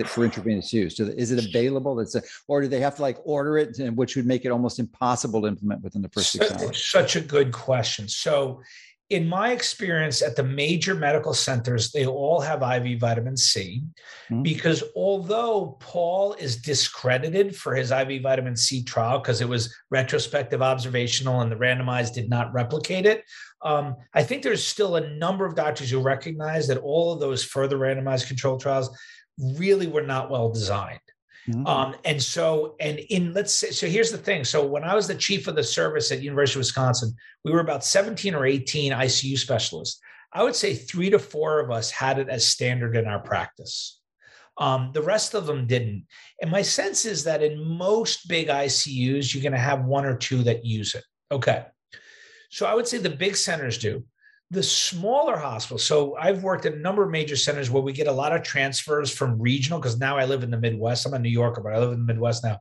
for intravenous use? Is it available? It's a, or do they have to like order it, which would make it almost impossible to implement within the first six hours? Such a good question. So, in my experience at the major medical centers, they all have IV vitamin C mm-hmm. because although Paul is discredited for his IV vitamin C trial because it was retrospective observational and the randomized did not replicate it, um, I think there's still a number of doctors who recognize that all of those further randomized control trials really were not well designed. Mm-hmm. Um, and so, and in let's say, so here's the thing. So when I was the chief of the service at University of Wisconsin, we were about 17 or 18 ICU specialists. I would say three to four of us had it as standard in our practice. Um, the rest of them didn't. And my sense is that in most big ICUs, you're going to have one or two that use it. Okay. So I would say the big centers do the smaller hospitals. So I've worked at a number of major centers where we get a lot of transfers from regional because now I live in the Midwest. I'm a New Yorker, but I live in the Midwest now.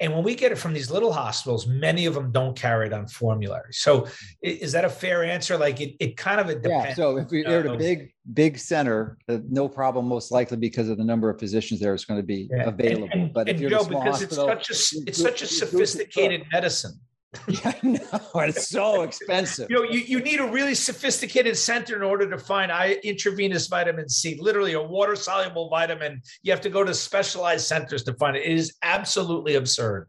And when we get it from these little hospitals, many of them don't carry it on formulary. So is that a fair answer? Like it, it kind of it depends. Yeah. So if you're at a big, big center, uh, no problem, most likely because of the number of physicians there is going to be yeah. available. And, and, but if you're Joe, because hospital, it's such a, it's such a sophisticated medicine yeah, no, it's so expensive. You know, you, you need a really sophisticated center in order to find intravenous vitamin C, literally a water soluble vitamin. You have to go to specialized centers to find it. It is absolutely absurd.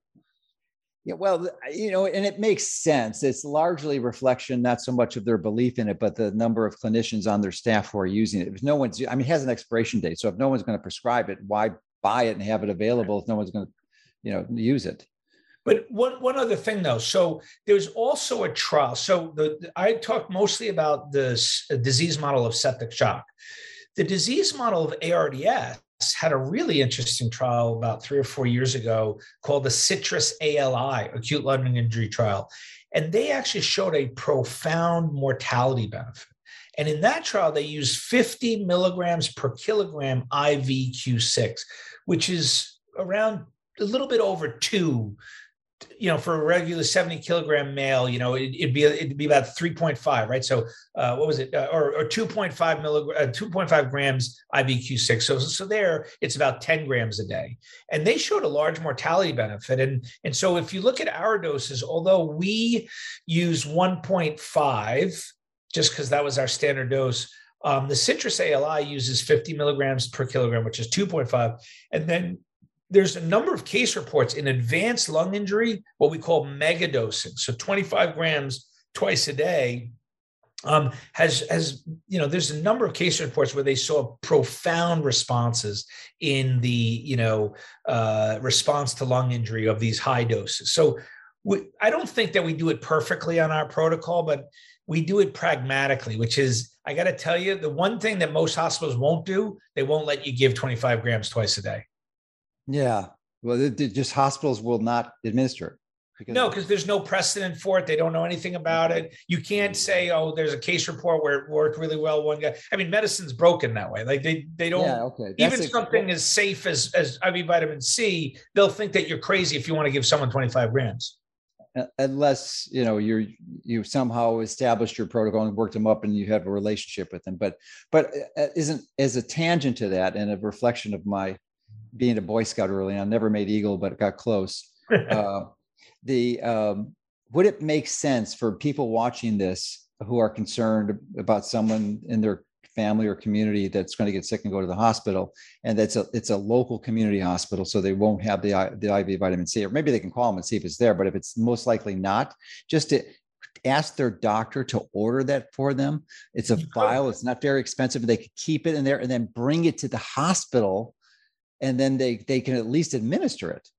Yeah, well, you know, and it makes sense. It's largely reflection, not so much of their belief in it, but the number of clinicians on their staff who are using it. If no one's, I mean, it has an expiration date. So if no one's going to prescribe it, why buy it and have it available if no one's going to, you know, use it? But one, one other thing though, so there's also a trial. So the, I talked mostly about the uh, disease model of septic shock. The disease model of ARDS had a really interesting trial about three or four years ago called the CITRIS ALI, acute lung injury trial. And they actually showed a profound mortality benefit. And in that trial, they used 50 milligrams per kilogram IV Q6, which is around a little bit over two you know, for a regular 70 kilogram male, you know, it, would be it'd be about 3.5, right? So uh, what was it? Uh, or, or 2.5 milligram, uh, 2.5 grams IVQ6. So so there, it's about 10 grams a day, and they showed a large mortality benefit. And and so if you look at our doses, although we use 1.5, just because that was our standard dose. Um, the CITRIS ALI uses 50 milligrams per kilogram, which is 2.5. And then there's a number of case reports in advanced lung injury, what we call megadosing. So 25 grams twice a day um, has has you know there's a number of case reports where they saw profound responses in the you know uh, response to lung injury of these high doses. So we, I don't think that we do it perfectly on our protocol, but we do it pragmatically, which is, I got to tell you, the one thing that most hospitals won't do, they won't let you give 25 grams twice a day. Yeah. Well, it, it just hospitals will not administer it. Because no, because there's no precedent for it. They don't know anything about mm-hmm. it. You can't say, "Oh, there's a case report where it worked really well." One guy. I mean, medicine's broken that way. Like they they don't. Yeah, okay. That's even a, something as safe as as IV vitamin C, they'll think that you're crazy if you want to give someone 25 grams. Uh, unless you know you're you somehow established your protocol and worked them up, and you have a relationship with them. But but uh, uh isn't as a tangent to that and a reflection of my being a Boy Scout early on. Never made Eagle, but it got close. uh, the um, would it make sense for people watching this who are concerned about someone in their family or community that's going to get sick and go to the hospital and that's a it's a local community hospital so they won't have the the IV vitamin C or maybe they can call them and see if it's there but if it's most likely not just to ask their doctor to order that for them it's a vial it's not very expensive they could keep it in there and then bring it to the hospital and then they they can at least administer it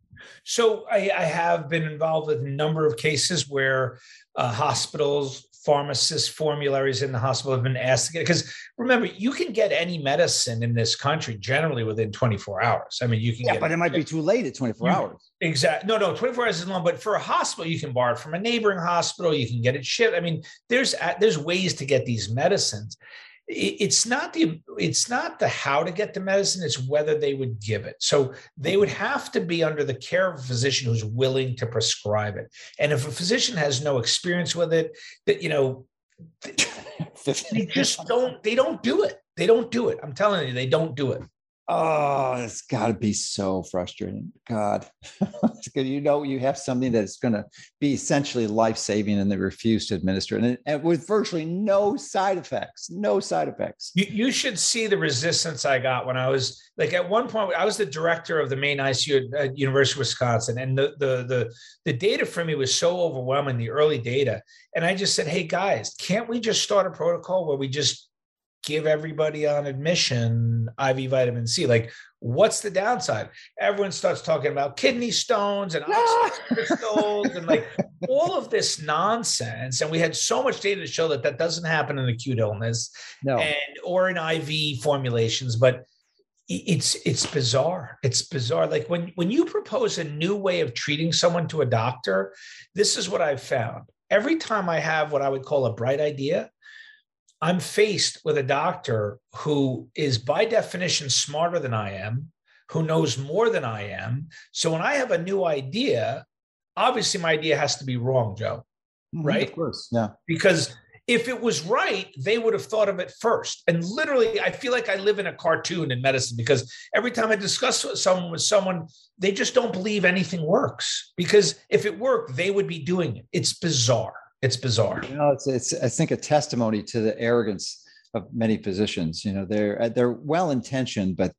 so I, I, have been involved with a number of cases where uh, hospitals, pharmacists, formularies in the hospital have been asked to get because remember you can get any medicine in this country generally within 24 hours. I mean, you can. Get it. Yeah, but it might be too late at 24 you, hours. Exactly. No, no, 24 hours is long. But for a hospital, you can borrow it from a neighboring hospital. You can get it shipped. I mean, there's there's ways to get these medicines it's not the it's not the how to get the medicine it's whether they would give it. So they would have to be under the care of a physician who's willing to prescribe it. And if a physician has no experience with it that you know they just don't they don't do it. They don't do it. I'm telling you they don't do it Oh, it's got to be so frustrating. God, you know, you have something that's going to be essentially life saving and they refuse to administer it. And, and, with virtually no side effects, no side effects. You, you, should see the resistance I got when I was like at one point, I was the director of the main ICU at University of Wisconsin. And the, the, the, the data for me was so overwhelming, the early data. And I just said, hey, guys, can't we just start a protocol where we just give everybody on admission IV vitamin C. Like, what's the downside? Everyone starts talking about kidney stones and crystals and like all of this nonsense. And we had so much data to show that that doesn't happen in acute illness no. and or in IV formulations. But it's it's bizarre. It's bizarre. Like when when you propose a new way of treating someone to a doctor, this is what I've found. Every time I have what I would call a bright idea, I'm faced with a doctor who is by definition smarter than I am, who knows more than I am. So when I have a new idea, obviously my idea has to be wrong, Joe. Mm-hmm, right? Of course. Yeah. Because if it was right, they would have thought of it first. And literally, I feel like I live in a cartoon in medicine because every time I discuss with someone with someone, they just don't believe anything works. Because if it worked, they would be doing it. It's bizarre. It's bizarre. You know, it's, it's I think a testimony to the arrogance of many physicians. You know, they're uh, they're well intentioned, but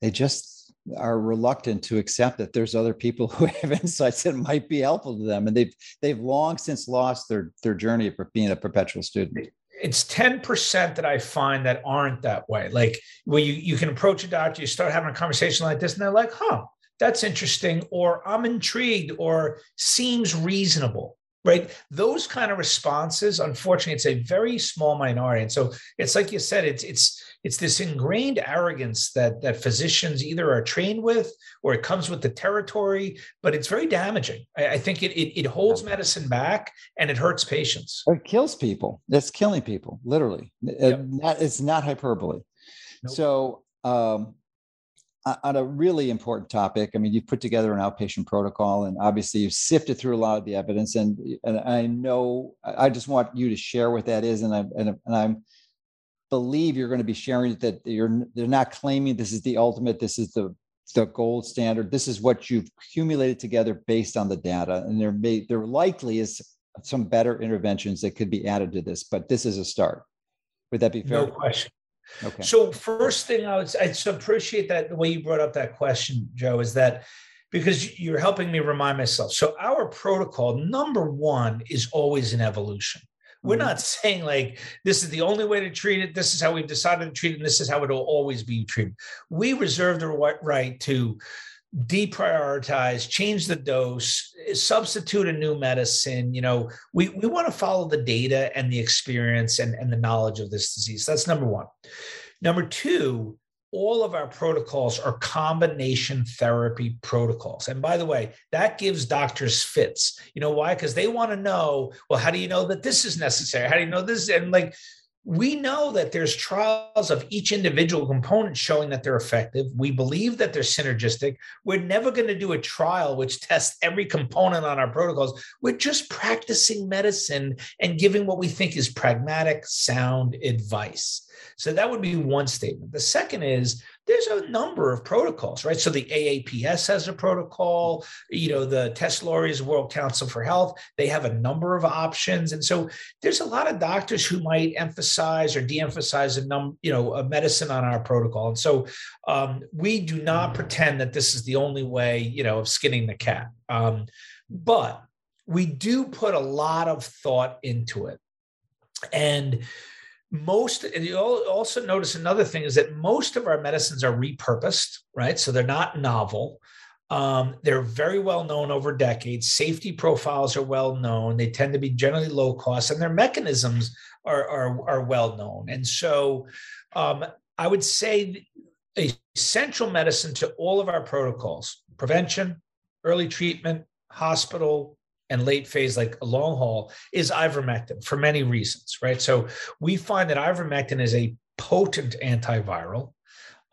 they just are reluctant to accept that there's other people who have insights that might be helpful to them, and they've they've long since lost their their journey of being a perpetual student it's 10% that I find that aren't that way. Like where you, you can approach a doctor, you start having a conversation like this, and they're like, huh, that's interesting, or I'm intrigued, or seems reasonable right? Those kind of responses unfortunately it's a very small minority. And so it's like you said it's it's it's this ingrained arrogance that that physicians either are trained with or it comes with the territory but it's very damaging. I, I think it, it, it holds medicine back and it hurts patients. It kills people. It's killing people literally. Yep. it's not hyperbole. Nope. so um, on a really important topic. I mean, you've put together an outpatient protocol, and obviously you've sifted through a lot of the evidence. And and I know I just want you to share what that is, and I and, and I'm believe you're going to be sharing that you're they're not claiming this is the ultimate. This is the the gold standard. This is what you've accumulated together based on the data, and there may there likely is some better interventions that could be added to this, but this is a start. Would that be fair? No question. Okay. So first thing I would I appreciate that the way you brought up that question, Joe, is that because you're helping me remind myself. So our protocol number one is always an evolution. We're mm-hmm. not saying like this is the only way to treat it. This is how we've decided to treat it, and this is how it will always be treated. We reserve the right to deprioritize, change the dose, substitute a new medicine. You know, we, we want to follow the data and the experience and, and the knowledge of this disease. That's number one. Number two, all of our protocols are combination therapy protocols. And by the way, that gives doctors fits. You know why? Because they want to know, well, how do you know that this is necessary? How do you know this? And like, we know that there's trials of each individual component showing that they're effective. We believe that they're synergistic. We're never going to do a trial which tests every component on our protocols. We're just practicing medicine and giving what we think is pragmatic, sound advice. So that would be one statement. The second is there's a number of protocols, right? So the AAPS has a protocol, you know, the Tess Lawrie's World Council for Health, they have a number of options. And so there's a lot of doctors who might emphasize or de-emphasize a num, you know, a medicine on our protocol. And so um, we do not pretend that this is the only way, you know, of skinning the cat. Um, but we do put a lot of thought into it. And most and you also notice another thing is that most of our medicines are repurposed right? So they're not novel. Um, they're very well known over decades. Safety profiles are well known. They tend to be generally low cost and their mechanisms are, are, are well known. And so um, i would say a central medicine to all of our protocols prevention early treatment hospital and late phase, like a long haul, is ivermectin for many reasons, right? So we find that ivermectin is a potent antiviral.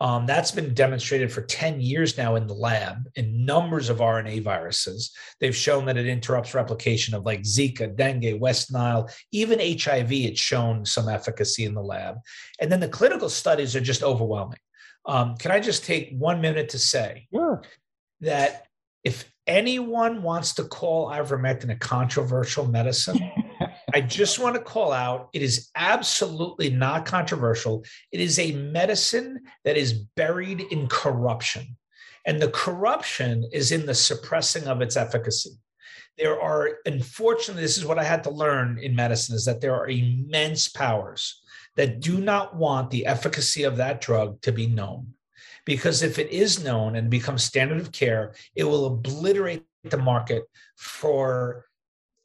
Um, that's been demonstrated for 10 years now in the lab in numbers of RNA viruses. They've shown that it interrupts replication of like Zika, dengue, West Nile, even HIV. It's shown some efficacy in the lab. And then the clinical studies are just overwhelming. Um, can I just take one minute to say sure. that if anyone wants to call ivermectin a controversial medicine, I just want to call out it is absolutely not controversial. It is a medicine that is buried in corruption. And the corruption is in the suppressing of its efficacy. There are, unfortunately, this is what I had to learn in medicine is that there are immense powers that do not want the efficacy of that drug to be known because if it is known and becomes standard of care, it will obliterate the market for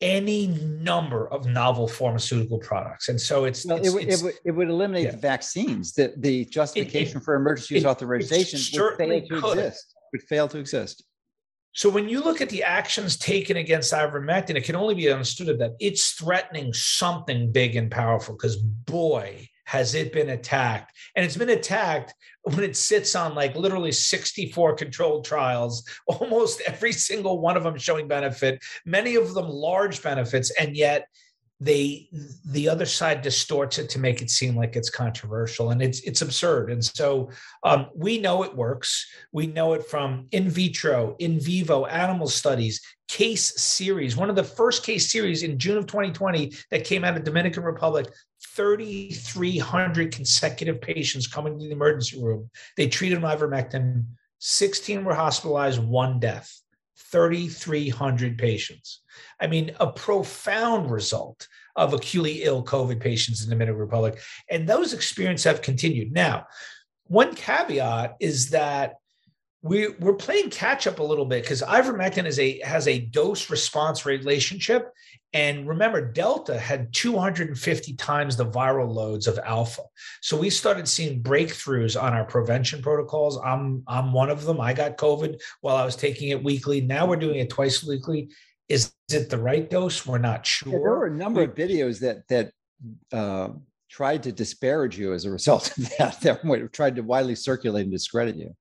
any number of novel pharmaceutical products. And so it's, well, it's, it, would, it's, it, would, it would eliminate yeah. the vaccines. The, the justification it, for emergency use authorization would fail to could. exist. Would fail to exist. So when you look at the actions taken against ivermectin, it can only be understood that it's threatening something big and powerful. Because boy, has it been attacked? And it's been attacked when it sits on like literally 64 controlled trials, almost every single one of them showing benefit, many of them large benefits, and yet they the other side distorts it to make it seem like it's controversial and it's it's absurd and so um, we know it works we know it from in vitro in vivo animal studies case series one of the first case series in june of 2020 that came out of dominican republic 3,300 consecutive patients coming to the emergency room. They treated them ivermectin. 16 were hospitalized, one death. 3,300 patients. I mean, a profound result of acutely ill COVID patients in the Dominican Republic. And those experiences have continued. Now, one caveat is that we, we're playing catch up a little bit because ivermectin is a has a dose response relationship and remember, Delta had 250 times the viral loads of Alpha. So we started seeing breakthroughs on our prevention protocols. I'm I'm one of them. I got COVID while I was taking it weekly. Now we're doing it twice weekly. Is it the right dose? We're not sure. Yeah, there were a number of videos that that uh, tried to disparage you as a result of that. That tried to widely circulate and discredit you.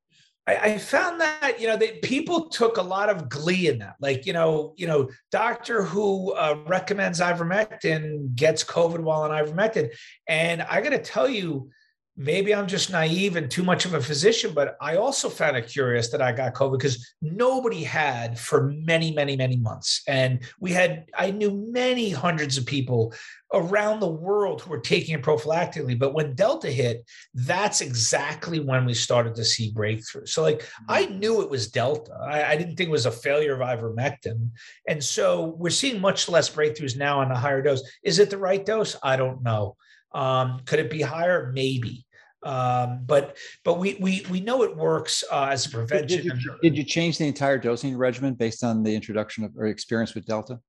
I, found that you know that people took a lot of glee in that. Like you know, you know, doctor who uh, recommends ivermectin gets COVID while on ivermectin, and I got to tell you, maybe I'm just naive and too much of a physician, but I also found it curious that I got COVID because nobody had for many, many, many months. And we had, I knew many hundreds of people around the world who were taking it prophylactically. But when Delta hit, that's exactly when we started to see breakthroughs. So, like, I mm-hmm. knew it was Delta. I, I didn't think it was a failure of ivermectin. And so we're seeing much less breakthroughs now on a higher dose. Is it the right dose? I don't know. Um, could it be higher? Maybe. Um, but but we we we know it works uh, as a prevention. Did you, did you change the entire dosing regimen based on the introduction of or experience with Delta?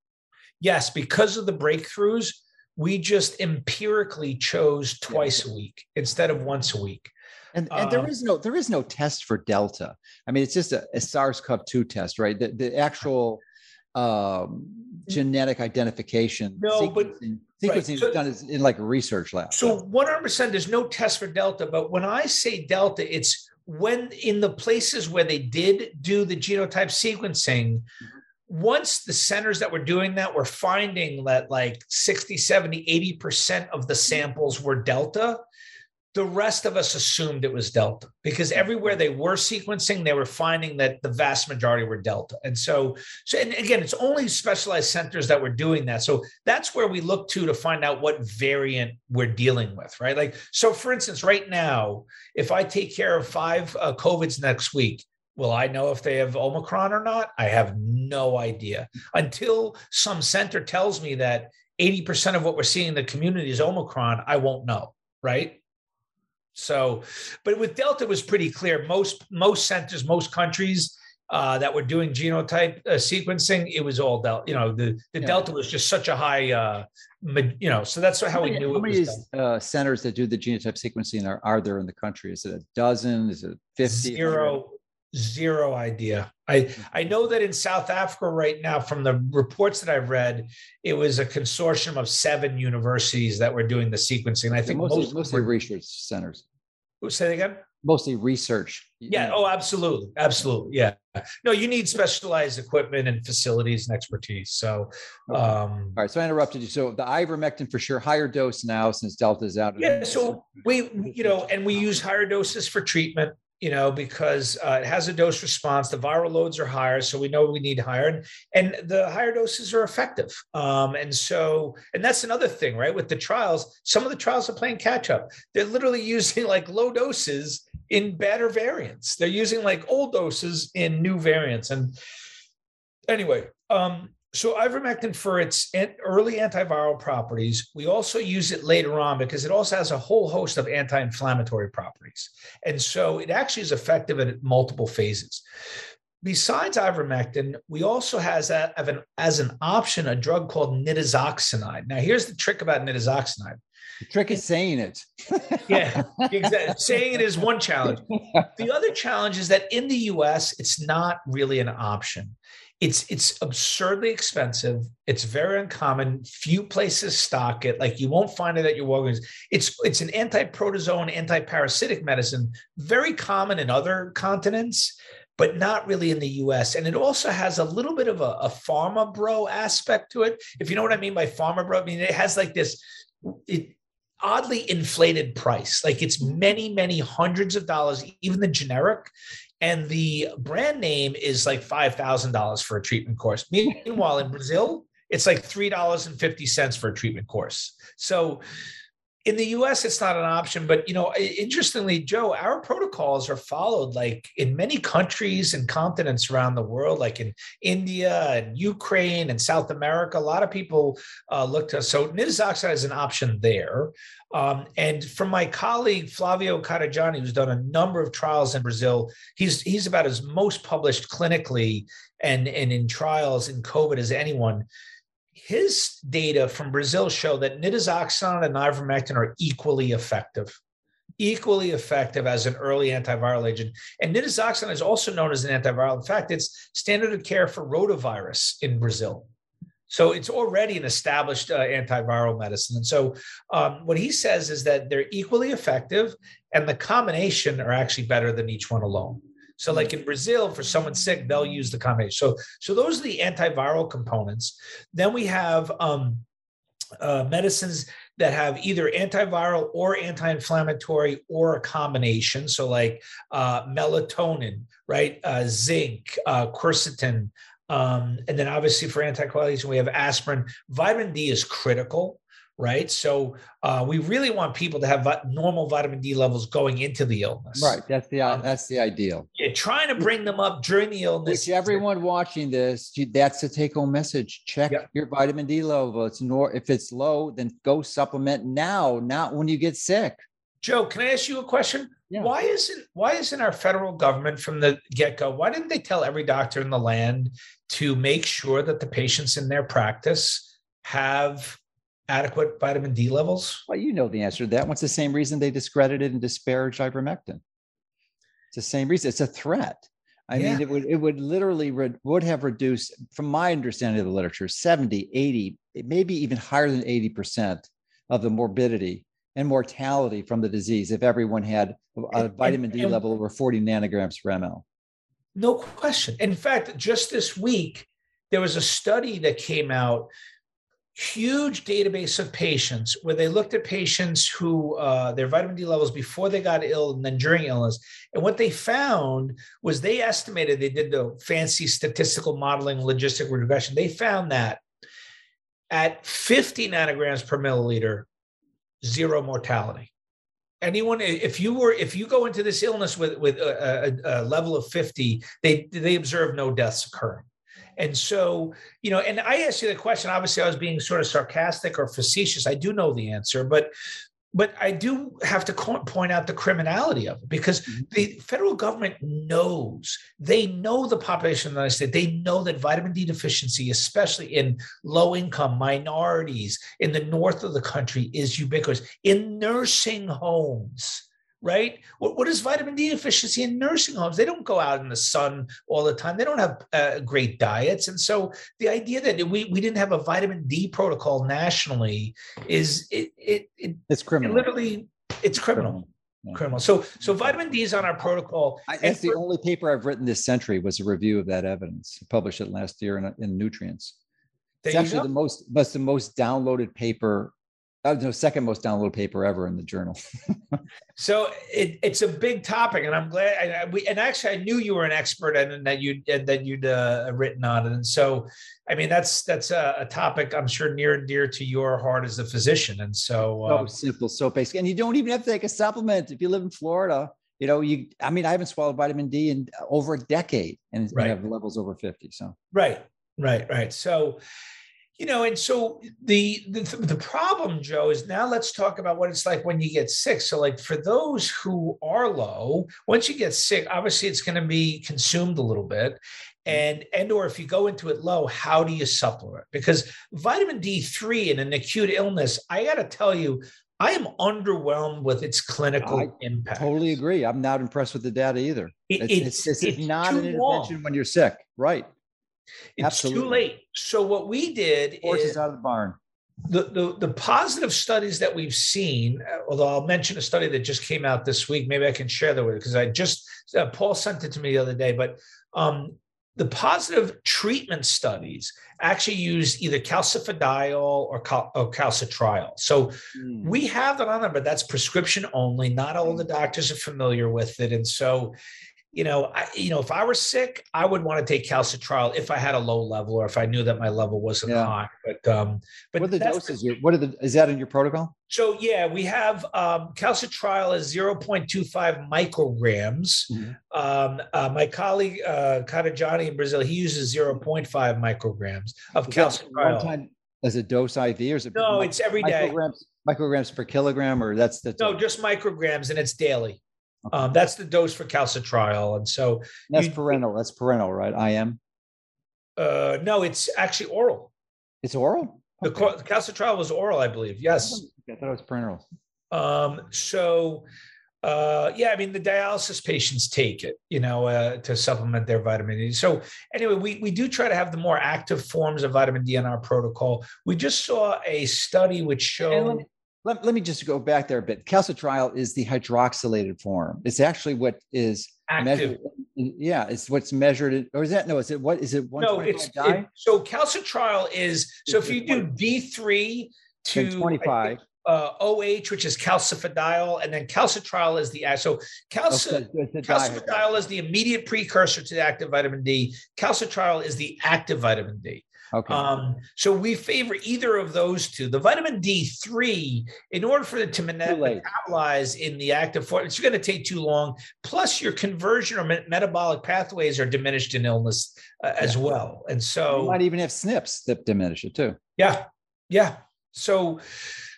Yes, because of the breakthroughs, we just empirically chose twice a week instead of once a week. And, and there um, is no there is no test for Delta. I mean, it's just a, a SARS-CoV-2 test, right? The, the actual um, genetic identification. No, sequencing, but sequencing right. so, is done in like a research lab. So 100%, there's no test for Delta. But when I say Delta, it's when in the places where they did do the genotype sequencing, mm-hmm. once the centers that were doing that were finding that like 60, 70, 80% of the samples were Delta, the rest of us assumed it was Delta because everywhere they were sequencing, they were finding that the vast majority were Delta. And so, so and again, it's only specialized centers that were doing that. So that's where we look to to find out what variant we're dealing with, right? Like, so for instance, right now, if I take care of five uh, COVIDs next week, Will I know if they have Omicron or not? I have no idea until some center tells me that 80% of what we're seeing in the community is Omicron. I won't know, right? So, but with Delta was pretty clear. Most most centers, most countries uh, that were doing genotype uh, sequencing, it was all Delta. You know, the the yeah. Delta was just such a high. Uh, you know, so that's how, how we knew. How many uh, centers that do the genotype sequencing are, are there in the country? Is it a dozen? Is it fifty? Zero. Zero idea. I I know that in South Africa right now, from the reports that I've read, it was a consortium of seven universities that were doing the sequencing. I think mostly, most mostly research centers. Say that again. Mostly research. Yeah. Oh, absolutely, absolutely. Yeah. No, you need specialized equipment and facilities and expertise. So, um, all right. So I interrupted you. So the ivermectin for sure, higher dose now since Delta is out. Yeah. So we, you know, and we use higher doses for treatment you know, because uh, it has a dose response. The viral loads are higher, so we know we need higher, and, and the higher doses are effective. Um, and so, and that's another thing, right? With the trials, some of the trials are playing catch up. They're literally using like low doses in better variants. They're using like old doses in new variants. And anyway, um, so ivermectin for its early antiviral properties, we also use it later on because it also has a whole host of anti-inflammatory properties. And so it actually is effective at multiple phases. Besides ivermectin, we also has that an, as an option a drug called nitazoxanide. Now, here's the trick about nitazoxanide. The trick is saying it. yeah, exactly. saying it is one challenge. The other challenge is that in the US, it's not really an option it's it's absurdly expensive. It's very uncommon. Few places stock it. Like you won't find it at your Walgreens. It's it's an anti-protozoan, anti-parasitic medicine, very common in other continents, but not really in the U.S. And it also has a little bit of a, a pharma bro aspect to it. If you know what I mean by pharma bro, I mean it has like this. It, oddly inflated price. Like it's many, many hundreds of dollars, even the generic and the brand name is like $5,000 for a treatment course. Meanwhile, in Brazil, it's like $3.50 for a treatment course. So in the US, it's not an option. But, you know, interestingly, Joe, our protocols are followed like in many countries and continents around the world, like in India and Ukraine and South America. A lot of people uh, look to. So nitazoxanide is an option there. Um, and from my colleague Flavio Cadegiani, who's done a number of trials in Brazil, he's he's about as most published clinically and, and in trials in COVID as anyone. His data from Brazil show that nitazoxanide and ivermectin are equally effective, equally effective as an early antiviral agent. And nitazoxanide is also known as an antiviral. In fact, it's standard of care for rotavirus in Brazil. So it's already an established uh, antiviral medicine. And so um, what he says is that they're equally effective and the combination are actually better than each one alone. So like in Brazil, for someone sick, they'll use the combination. So, so those are the antiviral components. Then we have um, uh, medicines that have either antiviral or anti-inflammatory or a combination. So like uh, melatonin, right? Uh, zinc, uh, quercetin, um, and then obviously for anticoagulation, we have aspirin. Vitamin D is critical, right? So uh, we really want people to have vi- normal vitamin D levels going into the illness. Right. That's the um, that's the ideal. Yeah, trying to bring them up during the illness. Which everyone watching this, that's the take home message. Check yep. your vitamin D level. It's nor if it's low, then go supplement now, not when you get sick. Joe, can I ask you a question? Yeah. Why isn't why isn't our federal government from the get-go, why didn't they tell every doctor in the land to make sure that the patients in their practice have adequate vitamin D levels? Well, you know the answer to that. What's the same reason they discredited and disparaged ivermectin? It's the same reason. It's a threat. I yeah. mean, it would it would literally re- would have reduced, from my understanding of the literature, 70, 80, maybe even higher than 80% of the morbidity and mortality from the disease if everyone had a and, vitamin D and, level over 40 nanograms per ml. No question. In fact, just this week, there was a study that came out huge database of patients where they looked at patients who uh, their vitamin D levels before they got ill and then during illness. And what they found was they estimated they did the fancy statistical modeling logistic regression. They found that at 50 nanograms per milliliter, zero mortality. Anyone, if you were, if you go into this illness with with a, a, a level of 50, they they observe no deaths occurring. And so, you know, and I asked you the question. Obviously, I was being sort of sarcastic or facetious. I do know the answer, but but I do have to point out the criminality of it because mm-hmm. the federal government knows they know the population of the United States. They know that vitamin D deficiency, especially in low income minorities in the north of the country, is ubiquitous in nursing homes right? What, what is vitamin D deficiency in nursing homes? They don't go out in the sun all the time. They don't have uh, great diets. And so the idea that we, we didn't have a vitamin D protocol nationally is it, it, it it's criminal. It literally, it's criminal. Yeah. Criminal. So, so vitamin D is on our protocol. I, that's the only paper I've written this century was a review of that evidence. I published it last year in, in Nutrients. It's actually the most, that's the most downloaded paper that was the second most downloaded paper ever in the journal. so it, it's a big topic, and I'm glad. I, we, and actually, I knew you were an expert and, that you and that you'd uh, written on it. And so, I mean, that's that's a, a, topic I'm sure near and dear to your heart as a physician. And so, uh, so simple, so basic, and you don't even have to take a supplement if you live in Florida. You know, you. I mean, I haven't swallowed vitamin D in over a decade, and right. have levels over fifty. So right, right, right. So you know and so the, the the problem joe is now let's talk about what it's like when you get sick so like for those who are low once you get sick obviously it's going to be consumed a little bit mm-hmm. and and or if you go into it low how do you supplement because vitamin d3 in an acute illness i got to tell you I am underwhelmed with its clinical I impact. Totally agree. I'm not impressed with the data either. It, it's, it's, it's, it's, not an intervention long. when you're sick, right? It's Absolutely. too late. So what we did Horses is out of the barn. The, the, the positive studies that we've seen, uh, although I'll mention a study that just came out this week, maybe I can share that with you because I just uh, Paul sent it to me the other day. But um, the positive treatment studies actually use either calcifediol or, cal- or calcitriol. So mm. we have that on there, but that's prescription only. Not all the doctors are familiar with it, and so you know, I, you know, if I were sick, I would want to take calcitriol if I had a low level or if I knew that my level wasn't yeah. high. But um, but what are the doses? Your, what are the is that in your protocol? So yeah, we have um, calcitriol is zero point two five micrograms. Mm-hmm. Um, uh, my colleague uh, Johnny in Brazil, he uses zero point five micrograms of is calcitriol. Time, as a dose IV or is it? No, it's every day. Micrograms, micrograms per kilogram, or that's the no, just micrograms, and it's daily. Um, that's the dose for calcitriol, and so that's you, parental. That's parental, right? I am. Uh, no, it's actually oral. It's oral. The, the calcitriol was oral, I believe. Yes. I thought it was parental. Um, so, uh, yeah, I mean, the dialysis patients take it, you know, uh, to supplement their vitamin D. So, anyway, we, we do try to have the more active forms of vitamin D in our protocol. We just saw a study which showed let, let me just go back there a bit. Calcitriol is the hydroxylated form. It's actually what is Active. measured. Yeah, it's what's measured. Or is that no? Is it what is it? No, it's it, so calcitriol is so if you do D three to twenty five. Uh, OH, which is calcifediol, and then calcitriol is the so calci- okay, calcifediol is the immediate precursor to the active vitamin D. Calcitriol is the active vitamin D. Okay. Um, so we favor either of those two. The vitamin D3, in order for it to metabolize in the active form, it's going to take too long. Plus, your conversion or me- metabolic pathways are diminished in illness uh, as well. And so you might even have SNPs that diminish it too. Yeah. Yeah. So,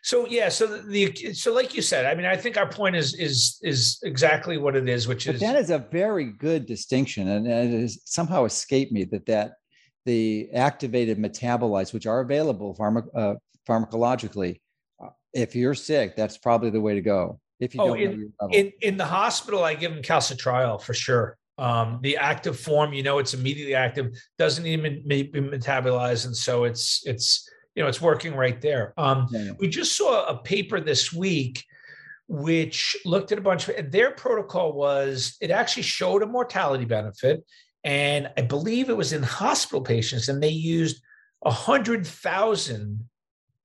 so yeah, so the, the so like you said, I mean, I think our point is is is exactly what it is, which but is that is a very good distinction, and it has somehow escaped me that that the activated metabolites, which are available pharma, uh, pharmacologically, uh, if you're sick, that's probably the way to go. If you oh, don't in, in, in the hospital, I give them calcitriol for sure. Um, the active form, you know, it's immediately active, doesn't even be metabolized, and so it's it's you know it's working right there. Um, yeah. We just saw a paper this week which looked at a bunch of their protocol was it actually showed a mortality benefit and i believe it was in hospital patients and they used 100000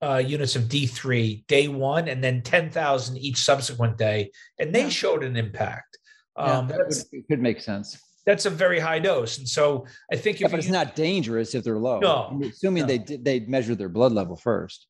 uh, units of d3 day one and then 10000 each subsequent day and they yeah. showed an impact um, yeah, that would, could make sense that's a very high dose. And so I think if yeah, but it's not dangerous if they're low. No, assuming no. they did, they measure their blood level first.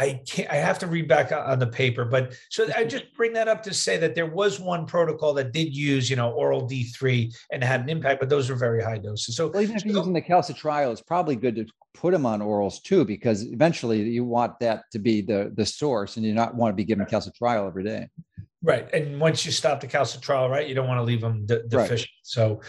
I can't, I have to read back on the paper, but so I just bring that up to say that there was one protocol that did use, you know, oral D3 and had an impact, but those are very high doses. So well, even if you're using the calcitriol, it's probably good to put them on orals too, because eventually you want that to be the the source, and you not want to be given calcitriol every day. Right, and once you stop the calcitriol, right, you don't want to leave them de- deficient. Right. So,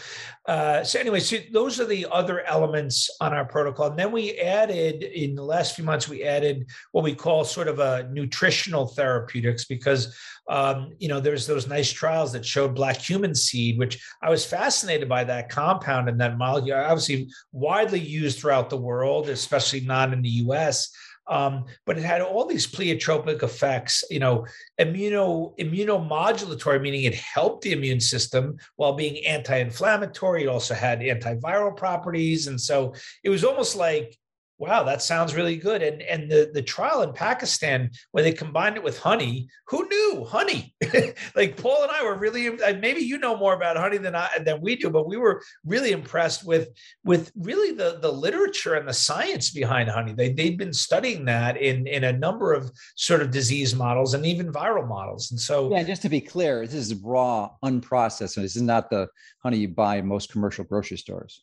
uh, so anyway, so those are the other elements on our protocol. And then we added in the last few months, we added what we call sort of a nutritional therapeutics because um, you know there's those nice trials that showed black cumin seed, which I was fascinated by that compound and that molecule. Obviously, widely used throughout the world, especially not in the U.S. Um, but it had all these pleiotropic effects, you know, immuno immunomodulatory, meaning it helped the immune system while being anti-inflammatory. It also had antiviral properties, and so it was almost like wow, that sounds really good. And and the the trial in Pakistan where they combined it with honey, who knew honey? like Paul and I were really uh, maybe you know more about honey than I than we do, but we were really impressed with with really the the literature and the science behind honey. They they'd been studying that in in a number of sort of disease models and even viral models. And so yeah, just to be clear, this is raw, unprocessed. This is not the honey you buy in most commercial grocery stores.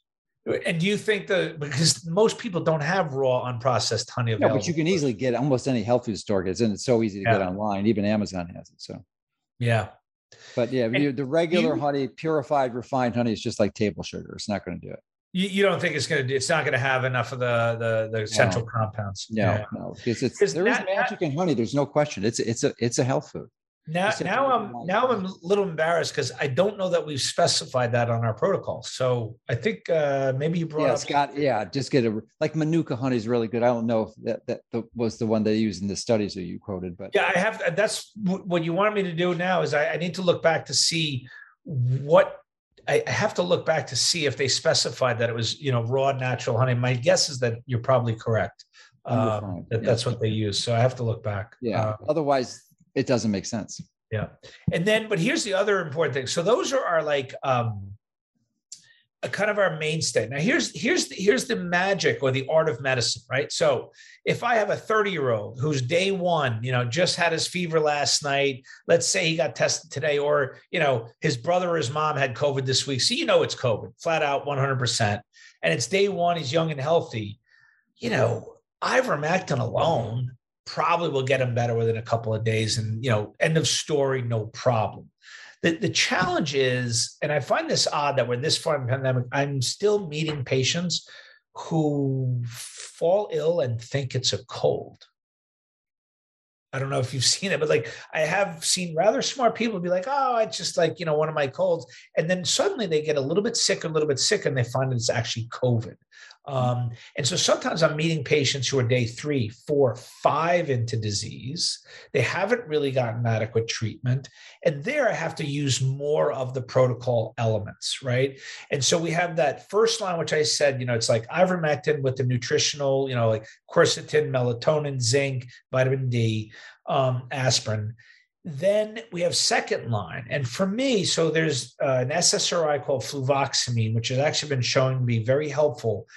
And do you think that because most people don't have raw unprocessed honey available? No, but you can easily get almost any health food store gets and it's so easy to yeah. get online. Even Amazon has it. So yeah. But yeah, and the regular you, honey, purified, refined honey is just like table sugar. It's not going to do it. You, you don't think it's going to? It's not going to have enough of the the, the central no. compounds. No, yeah. no, because it's there is magic in honey. There's no question. It's it's a it's a health food. Now, now I'm now I'm a little embarrassed because I don't know that we've specified that on our protocol. So I think uh, maybe you brought yeah, up Scott. Yeah, just get a like Manuka honey is really good. I don't know if that that was the one they used in the studies that you quoted, but yeah, I have. That's what you wanted me to do now. Is I, I need to look back to see what I have to look back to see if they specified that it was you know raw natural honey. My guess is that you're probably correct. Um, that, yeah. That's what they use. So I have to look back. Yeah. Uh, Otherwise, it doesn't make sense. Yeah. And then, but here's the other important thing. So those are our like um a kind of our mainstay. Now here's here's the, here's the magic or the art of medicine, right? So if I have a 30 year old who's day one, you know, just had his fever last night, let's say he got tested today, or you know, his brother or his mom had COVID this week, so you know it's COVID, flat out 100%, and it's day one, he's young and healthy, you know, ivermectin alone probably will get him better within a couple of days and you know end of story no problem the, the challenge is and i find this odd that we're this far in the pandemic i'm still meeting patients who fall ill and think it's a cold I don't know if you've seen it, but like I have seen rather smart people be like, oh, it's just like, you know, one of my colds. And then suddenly they get a little bit sick, a little bit sick, and they find it's actually COVID. Um, and so sometimes I'm meeting patients who are day three, four, five into disease. They haven't really gotten adequate treatment. And there I have to use more of the protocol elements, right? And so we have that first line, which I said, you know, it's like ivermectin with the nutritional, you know, like quercetin, melatonin, zinc, vitamin D, um, aspirin. Then we have second line. And for me, so there's uh, an SSRI called fluvoxamine, which has actually been shown to be very helpful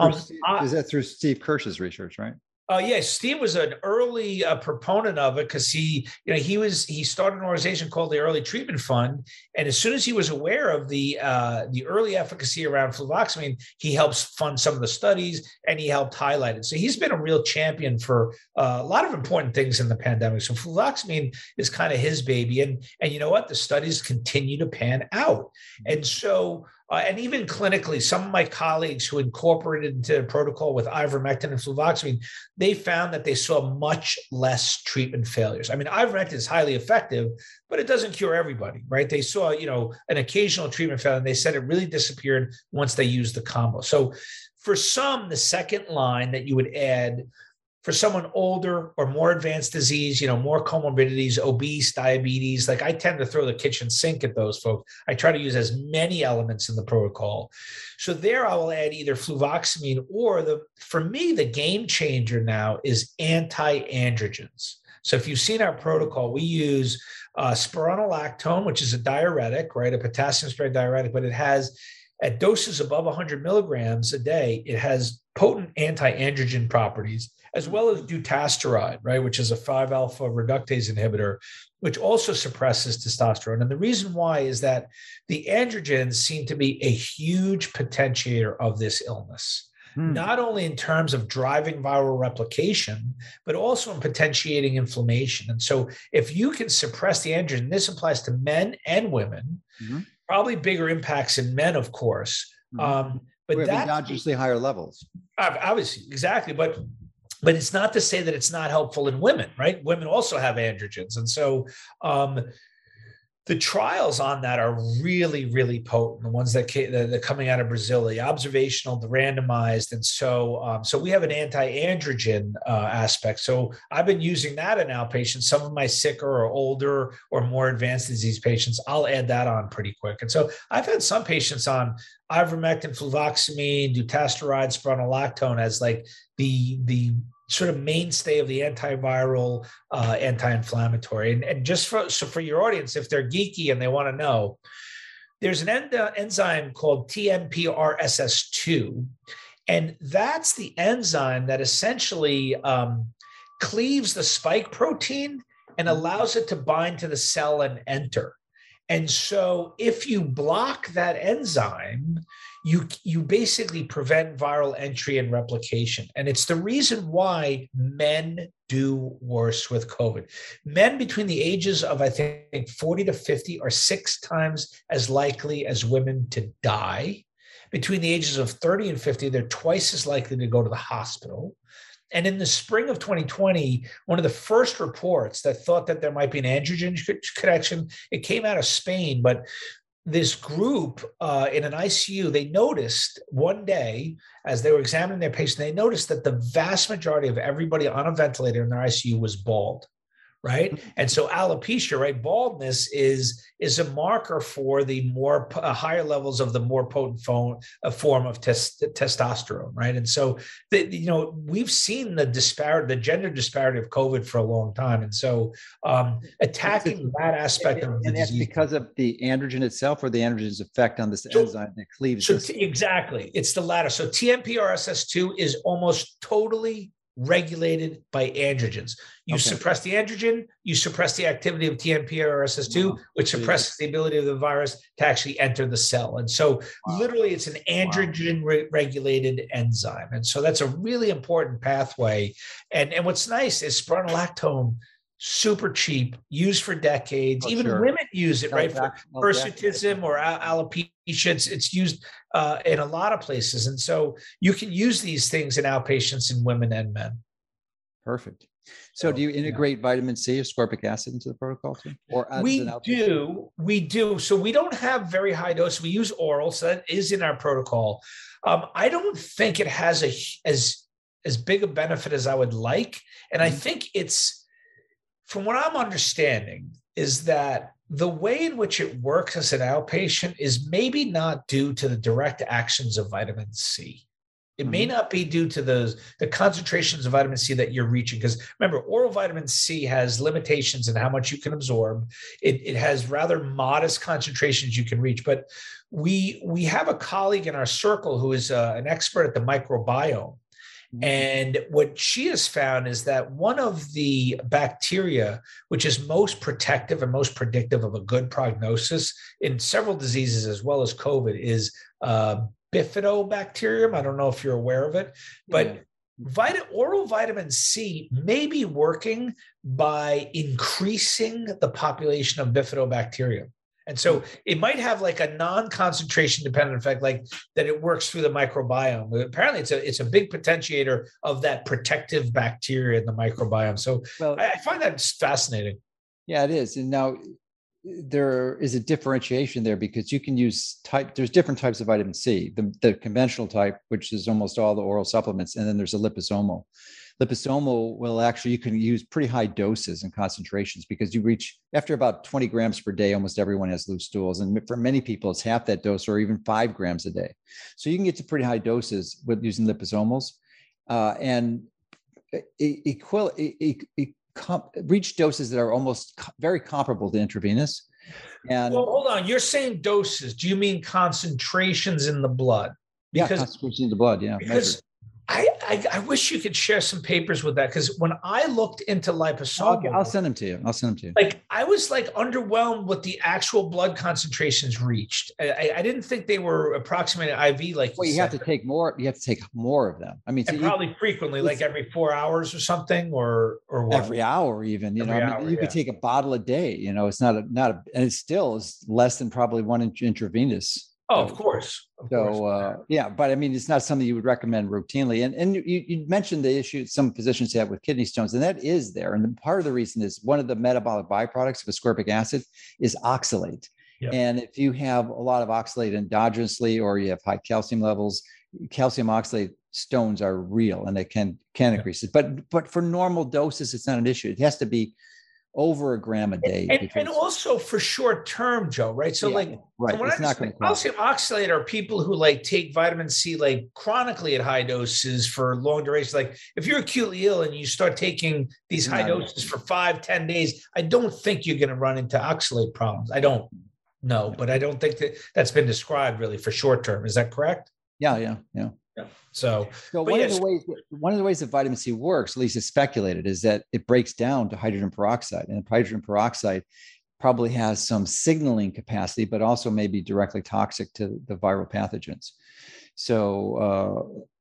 um, is that through Steve Kirsch's research, right? Uh, yeah, Steve was an early uh, proponent of it because he, you know, he was he started an organization called the Early Treatment Fund, and as soon as he was aware of the uh, the early efficacy around fluvoxamine, he helps fund some of the studies and he helped highlight it. So he's been a real champion for uh, a lot of important things in the pandemic. So fluvoxamine is kind of his baby, and and you know what, the studies continue to pan out, and so uh, and even clinically, some of my colleagues who incorporated into the protocol with ivermectin and fluvoxamine, they found that they saw much less treatment failures. I mean, ivermectin is highly effective, but it doesn't cure everybody, right? They saw, you know, an occasional treatment failure, and they said it really disappeared once they used the combo. So for some, the second line that you would add for someone older or more advanced disease, you know, more comorbidities, obese, diabetes, like I tend to throw the kitchen sink at those folks. I try to use as many elements in the protocol. So there I will add either fluvoxamine or the for me the game changer now is anti-androgens. So if you've seen our protocol, we use uh, spironolactone, which is a diuretic, right? A potassium sparing diuretic, but it has at doses above 100 milligrams a day, it has potent anti-androgen properties as well as dutasteride, right, which is a 5 alpha reductase inhibitor, which also suppresses testosterone. And the reason why is that the androgens seem to be a huge potentiator of this illness. Hmm. Not only in terms of driving viral replication, but also in potentiating inflammation. And so, if you can suppress the androgen, this applies to men and women, mm-hmm. Probably bigger impacts in men, of course. Mm-hmm. Um, but that's endogenously higher levels. Obviously, exactly. But but it's not to say that it's not helpful in women, right? Women also have androgens. And so um, the trials on that are really, really potent. The ones that came, coming out of Brazil, the observational, the randomized, and so um, so we have an anti-androgen uh, aspect. So I've been using that in outpatients. Some of my sicker or older or more advanced disease patients, I'll add that on pretty quick. And so I've had some patients on ivermectin, fluvoxamine, dutasteride, spironolactone as like the the sort of mainstay of the antiviral, uh, anti-inflammatory. And, and just for so for your audience, if they're geeky and they want to know, there's an end, uh, enzyme called TMPRSS2, and that's the enzyme that essentially um, cleaves the spike protein and allows it to bind to the cell and enter. And so, if you block that enzyme, you you basically prevent viral entry and replication. And it's the reason why men do worse with covid. Men between the ages of i think 40 to 50 are six times as likely as women to die. Between the ages of 30 and 50 they're twice as likely to go to the hospital. And in the spring of 2020, one of the first reports that thought that there might be an androgen connection, it came out of Spain, but this group uh, in an ICU, they noticed one day as they were examining their patient, they noticed that the vast majority of everybody on a ventilator in their ICU was bald right? Mm-hmm. and so alopecia right baldness is is a marker for the more uh, higher levels of the more potent phone, uh, form of tes- testosterone right? And so the, you know we've seen the disparity the gender disparity of covid for a long time. And so um, attacking that aspect and, of the and that's disease. because of the androgen itself or the androgen's effect on this so, enzyme that cleaves so t- exactly. It's the latter. So tmprss2 is almost totally regulated by androgens. You okay. suppress the androgen, you suppress the activity of TMPRSS2, which suppresses the ability of the virus to actually enter the cell. And so, wow. literally, it's an androgen wow. regulated enzyme. And so, that's a really important pathway. And, and what's nice is spironolactone super cheap, used for decades. Oh, Even sure. women use it, right? For hirsutism or alopecia. It's, it's used uh, in a lot of places. And so you can use these things in outpatients in women and men. Perfect. So, do you integrate yeah. vitamin C or ascorbic acid into the protocol too? Or we do, we do. So we don't have very high dose. We use oral, so that is in our protocol. Um, I don't think it has a as as big a benefit as I would like, and I mm-hmm. think it's from what I'm understanding, is that the way in which it works as an outpatient is maybe not due to the direct actions of vitamin C. It may mm-hmm. not be due to the, the concentrations of vitamin C that you're reaching. Because remember, oral vitamin C has limitations in how much you can absorb. It, it has rather modest concentrations you can reach. But we we have a colleague in our circle who is uh, an expert at the microbiome. Mm-hmm. And what she has found is that one of the bacteria, which is most protective and most predictive of a good prognosis in several diseases as well as COVID, is uh, bifidobacterium. I don't know if you're aware of it, but yeah. Vita, oral vitamin C may be working by increasing the population of bifidobacterium. And so hmm. it might have like a non-concentration dependent effect, like that it works through the microbiome. Apparently, it's a it's a big potentiator of that protective bacteria in the microbiome. So well, I, I find that fascinating. Yeah, it is. And now eh, there is a differentiation there because you can use type there's different types of vitamin c the, the conventional type which is almost all the oral supplements and then there's a liposomal liposomal will actually you can use pretty high doses and concentrations because you reach after about 20 grams per day almost everyone has loose stools. And for many people it's half that dose or even five grams a day. So you can get to pretty high doses with using liposomals uh, and it equal, reach doses that are almost very comparable to intravenous. And well hold on. You're saying doses. Do you mean concentrations in the blood? Because, yeah concentrations in the blood yeah because I, I, I wish you could share some papers with that because when I looked into liposomal, I'll, I'll, send them to you. I'll send them to you. Like I was like underwhelmed with the actual blood concentrations reached. I, I didn't think they were approximated IV. Like well, you, you have to take more. You have to take more of them. I mean, so probably you, frequently, like every four hours or something, or or what? every hour even. You every know, I mean, you yeah. could take a bottle a day. You know, it's not a not a, and it still is less than probably one intravenous Oh, of course. Of so course. Uh, yeah, but I mean, it's not something you would recommend routinely. And and you, you mentioned the issue some physicians have with kidney stones, and that is there. And part of the reason is one of the metabolic byproducts of ascorbic acid is oxalate. Yep. And if you have a lot of oxalate endogenously, or you have high calcium levels, calcium oxalate stones are real, and they can can increase it. But but for normal doses, it's not an issue. It has to be over a gram a day. And, and, and also for short term, Joe, right? So, yeah, like, right. So it's not going to calcium oxalate are people who like take vitamin C like chronically at high doses for long duration. Like, if you're acutely ill and you start taking these high doses for five, ten days, I don't think you're going to run into oxalate problems. I don't know, but I don't think that that's been described really for short term. Is that correct? Yeah, yeah, yeah. Yeah. So, so one yes. of the ways one of the ways that vitamin C works, at least it's speculated, is that it breaks down to hydrogen peroxide, and hydrogen peroxide probably has some signaling capacity, but also may be directly toxic to the viral pathogens. So,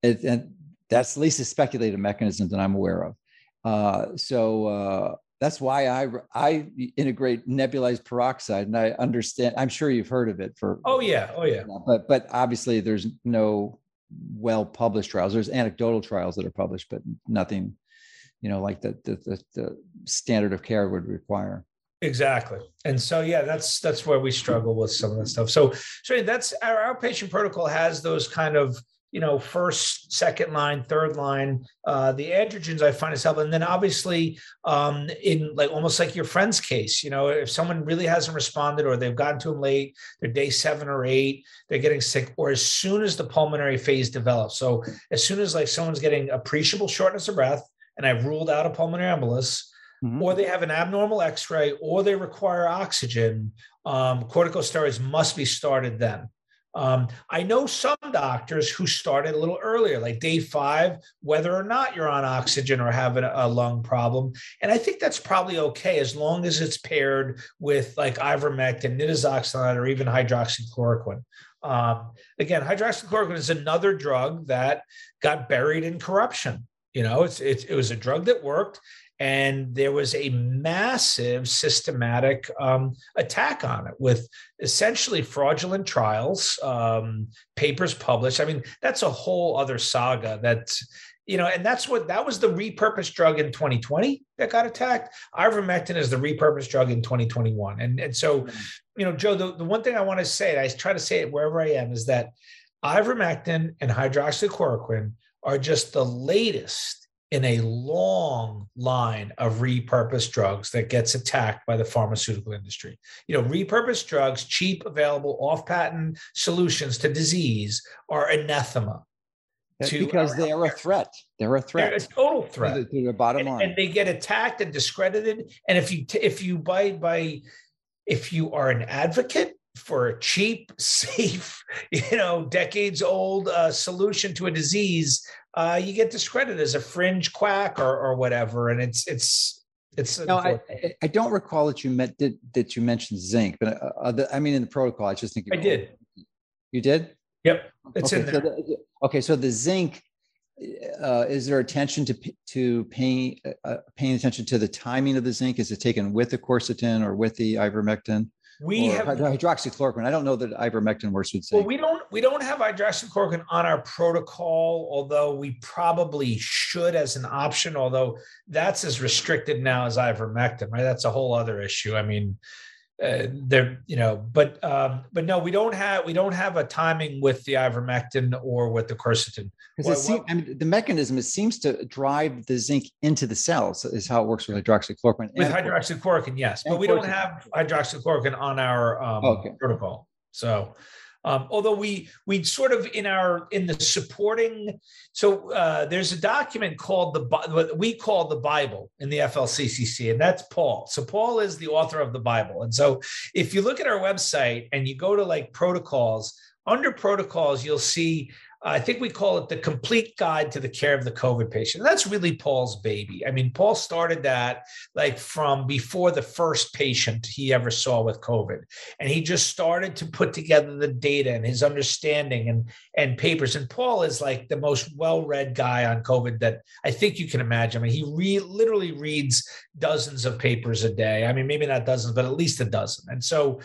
uh, it, and that's at least a speculated mechanism that I'm aware of. Uh, so uh, that's why I I integrate nebulized peroxide, and I understand. I'm sure you've heard of it for. Oh yeah, oh yeah. But but obviously there's no well published trials. There's anecdotal trials that are published, but nothing, you know, like the the, the, the standard of care would require. Exactly. And so yeah, that's that's where we struggle with some of that stuff. So so that's our outpatient protocol has those kind of you know, first, second line, third line. Uh, the androgens I find is helpful. And then obviously, um, in like almost like your friend's case, you know, if someone really hasn't responded or they've gotten to them late, they're day seven or eight, they're getting sick, or as soon as the pulmonary phase develops. So as soon as like someone's getting appreciable shortness of breath, and I've ruled out a pulmonary embolus, Mm-hmm. or they have an abnormal x-ray or they require oxygen um, corticosteroids must be started then um, I know some doctors who started a little earlier, like day five, whether or not you're on oxygen or having a, lung problem. And I think that's probably okay as long as it's paired with like ivermectin, nitazoxanide, or even hydroxychloroquine. Um, again, hydroxychloroquine is another drug that got buried in corruption. You know, it's, it's it was a drug that worked, and there was a massive systematic um, attack on it with essentially fraudulent trials um, papers published. I mean that's a whole other saga that you know and that's what that was the repurposed drug in 2020 that got attacked. Ivermectin is the repurposed drug in 2021 and, and so you know joe the, the one thing i want to say and i try to say it wherever i am is that ivermectin and hydroxychloroquine are just the latest in a long line of repurposed drugs that gets attacked by the pharmaceutical industry. You know, repurposed drugs, cheap, available, off patent solutions to disease are anathema. To because they are a threat. They're a threat. They're a total threat. To the, to the bottom and, line. And they get attacked and discredited. And if you if you by by if you are an advocate for a cheap, safe, you know, decades old uh, solution to a disease, uh, you get discredited as a fringe quack or, or whatever. And it's, it's, it's, no, I, I don't recall that you met, did, that you mentioned zinc, but uh, the, I mean, in the protocol, I just think I did. You did? Yep. It's okay, in there. So the, okay. So the zinc, uh, is there attention to to paying uh, paying attention to the timing of the zinc? Is it taken with the quercetin or with the ivermectin? We have hydroxychloroquine. I don't know that ivermectin works with zinc. Well, we don't we don't have hydroxychloroquine on our protocol, although we probably should as an option. Although that's as restricted now as ivermectin, right? That's a whole other issue. I mean, uh, there you know but um but no we don't have we don't have a timing with the ivermectin or with the quercetin. Because seems, I mean, the mechanism it seems to drive the zinc into the cells is how it works with hydroxychloroquine with hydroxychloroquine yes but we don't have hydroxychloroquine on our um, okay. protocol so um, although we we sort of in our in the supporting, so uh, there's a document called the what we call the Bible in the FLCCC, and that's Paul. So Paul is the author of the Bible, and so if you look at our website and you go to like protocols, under protocols you'll see I think we call it the complete guide to the care of the COVID patient. That's really Paul's baby. I mean, Paul started that like from before the first patient he ever saw with COVID. And he just started to put together the data and his understanding and, and papers. And Paul is like the most well read guy on COVID that I think you can imagine. I mean, he re- literally reads dozens of papers a day. I mean, maybe not dozens, but at least a dozen. And so,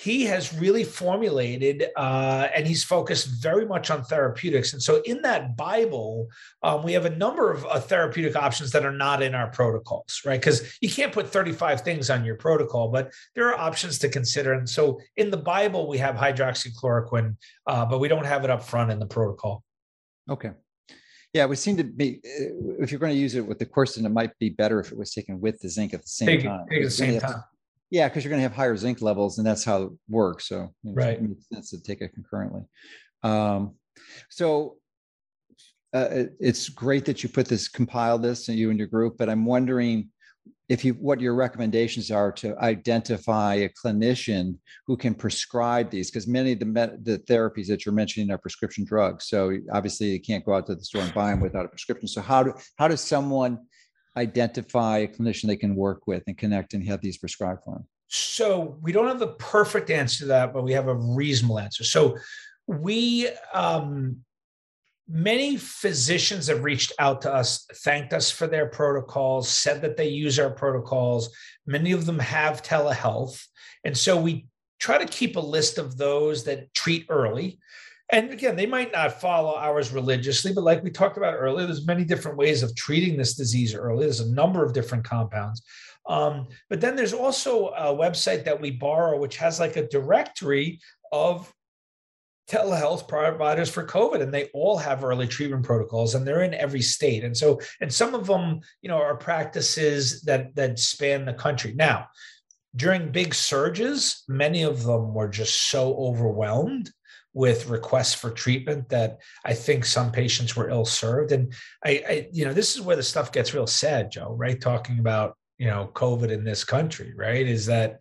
he has really formulated uh, and he's focused very much on therapeutics. And so, in that Bible, um, we have a number of uh, therapeutic options that are not in our protocols, right? Because you can't put 35 things on your protocol, but there are options to consider. And so, in the Bible, we have hydroxychloroquine, uh, but we don't have it up front in the protocol. Okay. Yeah, it would seem to be if you're going to use it with the quercetin, it might be better if it was taken with the zinc at the same take, time. Take at the same time. Yeah, because you're going to have higher zinc levels, and that's how it works. So right. it makes sense to take it concurrently. Um, so uh, it, it's great that you put this, compile this, and you and your group. But I'm wondering if you what your recommendations are to identify a clinician who can prescribe these because many of the the therapies that you're mentioning are prescription drugs so obviously you can't go out to the store and buy them without a prescription so how do how does someone identify a clinician they can work with and connect and have these prescribed for them? So we don't have the perfect answer to that, but we have a reasonable answer. So we um, many physicians have reached out to us, thanked us for their protocols, said that they use our protocols. Many of them have telehealth. And so we try to keep a list of those that treat early and again they might not follow ours religiously but like we talked about earlier there's many different ways of treating this disease early. There's a number of different compounds. Um, but then there's also a website that we borrow which has like a directory of telehealth providers for covid and they all have early treatment protocols and they're in every state. And so and some of them you know are practices that that span the country. Now during big surges many of them were just so overwhelmed with requests for treatment that I think some patients were ill served. And I, I, you know, this is where the stuff gets real sad, Joe, right? Talking about, you know, COVID in this country, right? Is that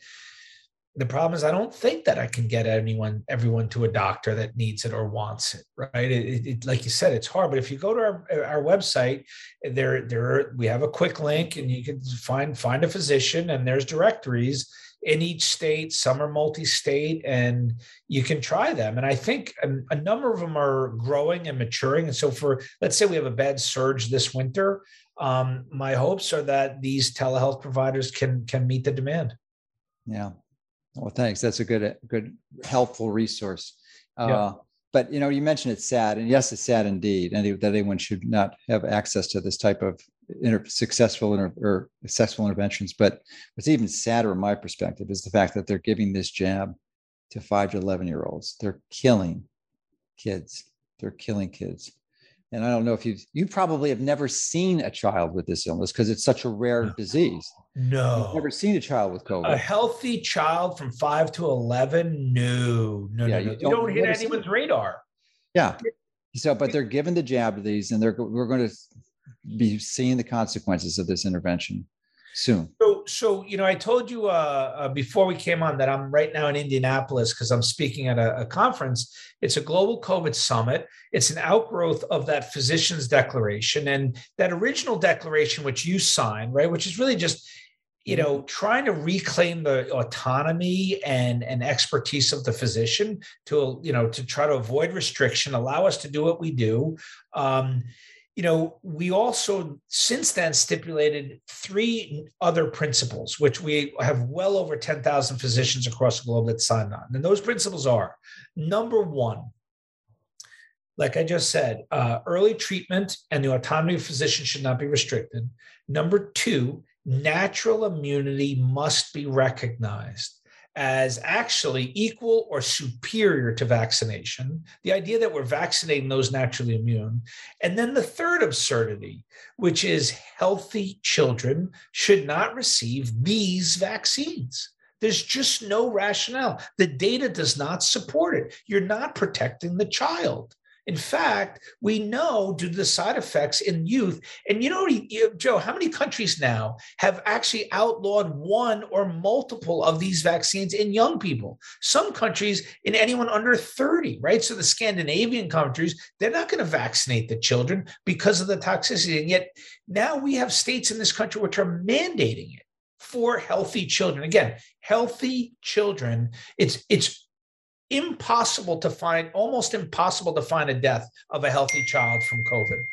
the problem is I don't think that I can get anyone, everyone to a doctor that needs it or wants it, right? It, it, like you said, it's hard. But if you go to our, our website, there, there, we have a quick link, and you can find find a physician, and there's directories in each state. Some are multi-state, and you can try them. And I think a, number of them are growing and maturing. And so, for let's say we have a bad surge this winter, um, my hopes are that these telehealth providers can can meet the demand. Yeah. Well, thanks. That's a good, good, helpful resource. Uh, yeah but you know you mentioned it's sad and yes it's sad indeed and that anyone should not have access to this type of inter- successful inter- or successful interventions but what's even sadder in my perspective is the fact that they're giving this jab to 5 to 11 year olds they're killing kids they're killing kids and I don't know if you you probably have never seen a child with this illness because it's such a rare no. disease. No, You've never seen a child with COVID. A healthy child from five to eleven, no, no, yeah, no, no. You don't, don't hit anyone's radar. Yeah. So, but they're given the jab of these, and they're we're going to be seeing the consequences of this intervention. soon. So, so you know, I told you uh, uh, before we came on that I'm right now in Indianapolis because I'm speaking at a, a, conference. It's a global COVID summit. It's an outgrowth of that physician's declaration and that original declaration which you signed, right? Which is really just you know trying to reclaim the autonomy and and expertise of the physician to you know to try to avoid restriction allow us to do what we do um, you know, we also since then stipulated three other principles, which we have well over 10,000 physicians across the globe that signed on. And those principles are number one, like I just said, uh, early treatment and the autonomy of physicians should not be restricted. Number two, natural immunity must be recognized as actually equal or superior to vaccination, the idea that we're vaccinating those naturally immune. And then the third absurdity, which is healthy children should not receive these vaccines. There's just no rationale. The data does not support it. You're not protecting the child. In fact, we know due to the side effects in youth, and you know, Joe, how many countries now have actually outlawed one or multiple of these vaccines in young people? Some countries in anyone under 30, right? So the Scandinavian countries, they're not going to vaccinate the children because of the toxicity. And yet now we have states in this country which are mandating it for healthy children. Again, healthy children. It's it's impossible to find, almost impossible to find a death of a healthy child from COVID.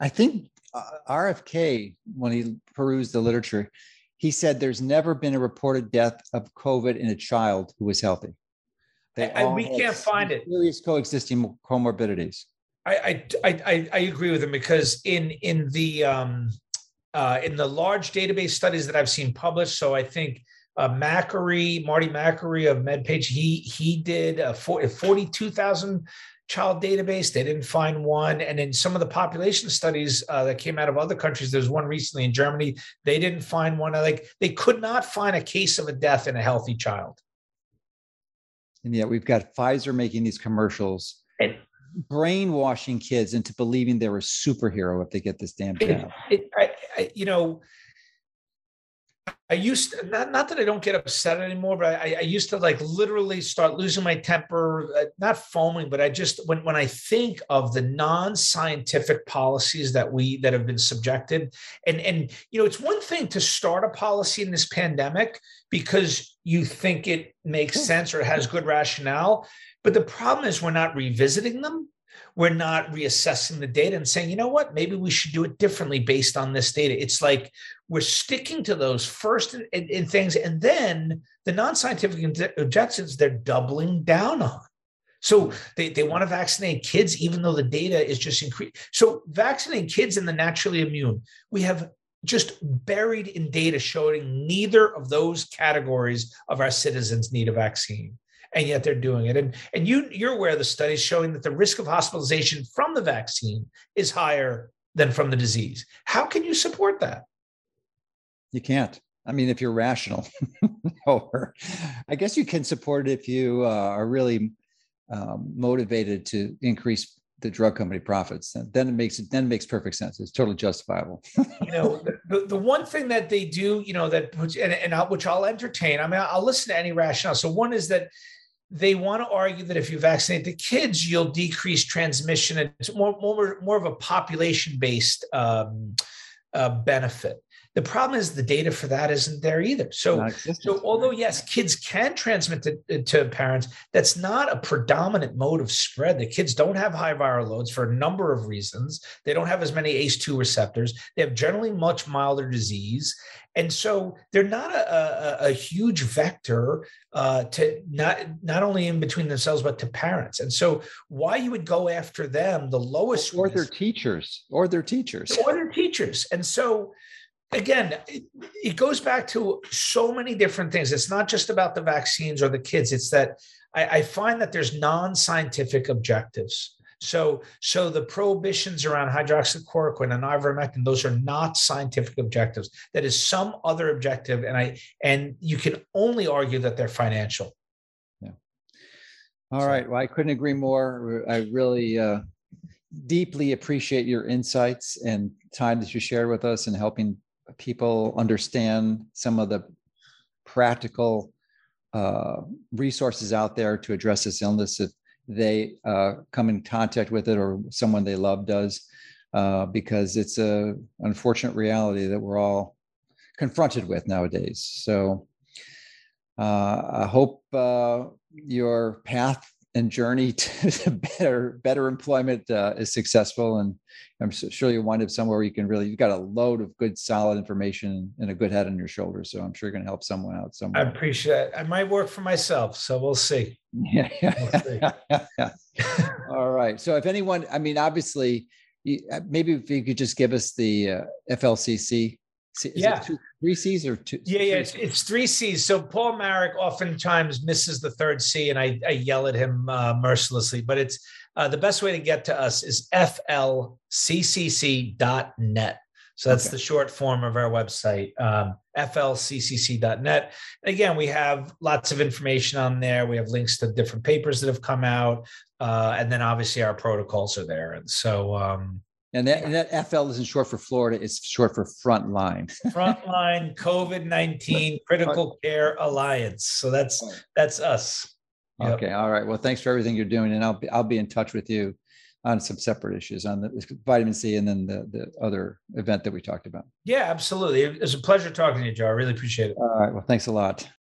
I think uh, RFK, when he perused the literature, he said there's never been a reported death of COVID in a child who was healthy. They and we can't find it. Serious coexisting comorbidities. I, I I I agree with him because in in the um, uh, in the large database studies that I've seen published, so I think uh, Makary, Marty Makary of MedPage, he he did a 42,000 child database. They didn't find one. And in some of the population studies uh, that came out of other countries, there's one recently in Germany. They didn't find one. Like they could not find a case of a death in a healthy child. And yet we've got Pfizer making these commercials. And, brainwashing kids into believing they're a superhero if they get this damn jab. It, it, I, I, you know, I used to, not not that I don't get upset anymore, but I, I used to like literally start losing my temper, uh, not foaming, but I just when when I think of the non-scientific policies that we that have been subjected, and and you know, it's one thing to start a policy in this pandemic because you think it makes sense or has good rationale, but the problem is we're not revisiting them we're not reassessing the data and saying, you know what, maybe we should do it differently based on this data. It's like we're sticking to those first in, in, in things, and then the non-scientific objections they're doubling down on. So they, they want to vaccinate kids, even though the data is just increased. So vaccinating kids and the naturally immune, we have just buried in data showing neither of those categories of our citizens need a vaccine and yet they're doing it. And, and you, you're aware of the studies showing that the risk of hospitalization from the vaccine is higher than from the disease. How can you support that? You can't. I mean, if you're rational, or I guess you can support it if you uh, are really um, motivated to increase the drug company profits. Then it makes it then it makes perfect sense. It's totally justifiable. you know, the, the one thing that they do, you know, that and, and I'll, which I'll entertain. I mean, I'll listen to any rationale. So one is that they want to argue that if you vaccinate the kids, you'll decrease transmission. It's more more more of a population based um, uh, benefit. The problem is the data for that isn't there either. So, so although yes, kids can transmit to, to, parents, that's not a predominant mode of spread. The kids don't have high viral loads for a number of reasons. They don't have as many ACE2 receptors. They have generally much milder disease. And so they're not a, a, a huge vector uh, to not not only in between themselves but to parents. And so why you would go after them, the lowest or risk, their teachers, or their teachers, or their teachers. And so again, it, it, goes back to so many different things. It's not just about the vaccines or the kids. It's that I, I find that there's non-scientific objectives. So, so the prohibitions around hydroxychloroquine and ivermectin, those are not scientific objectives. That is some other objective, and I and you can only argue that they're financial. Yeah. All so. right. Well, I couldn't agree more. I really uh, deeply appreciate your insights and time that you shared with us and helping people understand some of the practical uh, resources out there to address this illness if they uh, come in contact with it or someone they love does, uh, because it's a unfortunate reality that we're all confronted with nowadays. So uh, I hope uh, your path and journey to better better employment uh, is successful. And i'm sure you'll wind up somewhere where you can really you've got a load of good solid information and a good head on your shoulders. So i'm sure you're going to help someone out somewhere. i appreciate it. I might work for myself so we'll see. Yeah, we'll see. all right. So if anyone i mean obviously uh, maybe if you could just give us the uh, flcc yeah. Two, three C's or two? Yeah, yeah, it's, it's, three C's. So Paul Marik oftentimes misses the third C, and I, I yell at him uh, mercilessly. But it's uh, the best way to get to us is flccc.net. So that's okay. the short form of our website, um, flccc.net. Again, we have lots of information on there. We have links to different papers that have come out, uh, and then obviously our protocols are there. And so, um, and that, and that FL isn't short for Florida, it's short for Frontline. Frontline COVID 19 Critical Care Alliance. So that's that's us. Yep. Okay. All right. Well, thanks for everything you're doing. And I'll be I'll be in touch with you on some separate issues on the vitamin C and then the, the other event that we talked about. Yeah, absolutely. It was a pleasure talking to you, Joe. I really appreciate it. All right. Well, thanks a lot.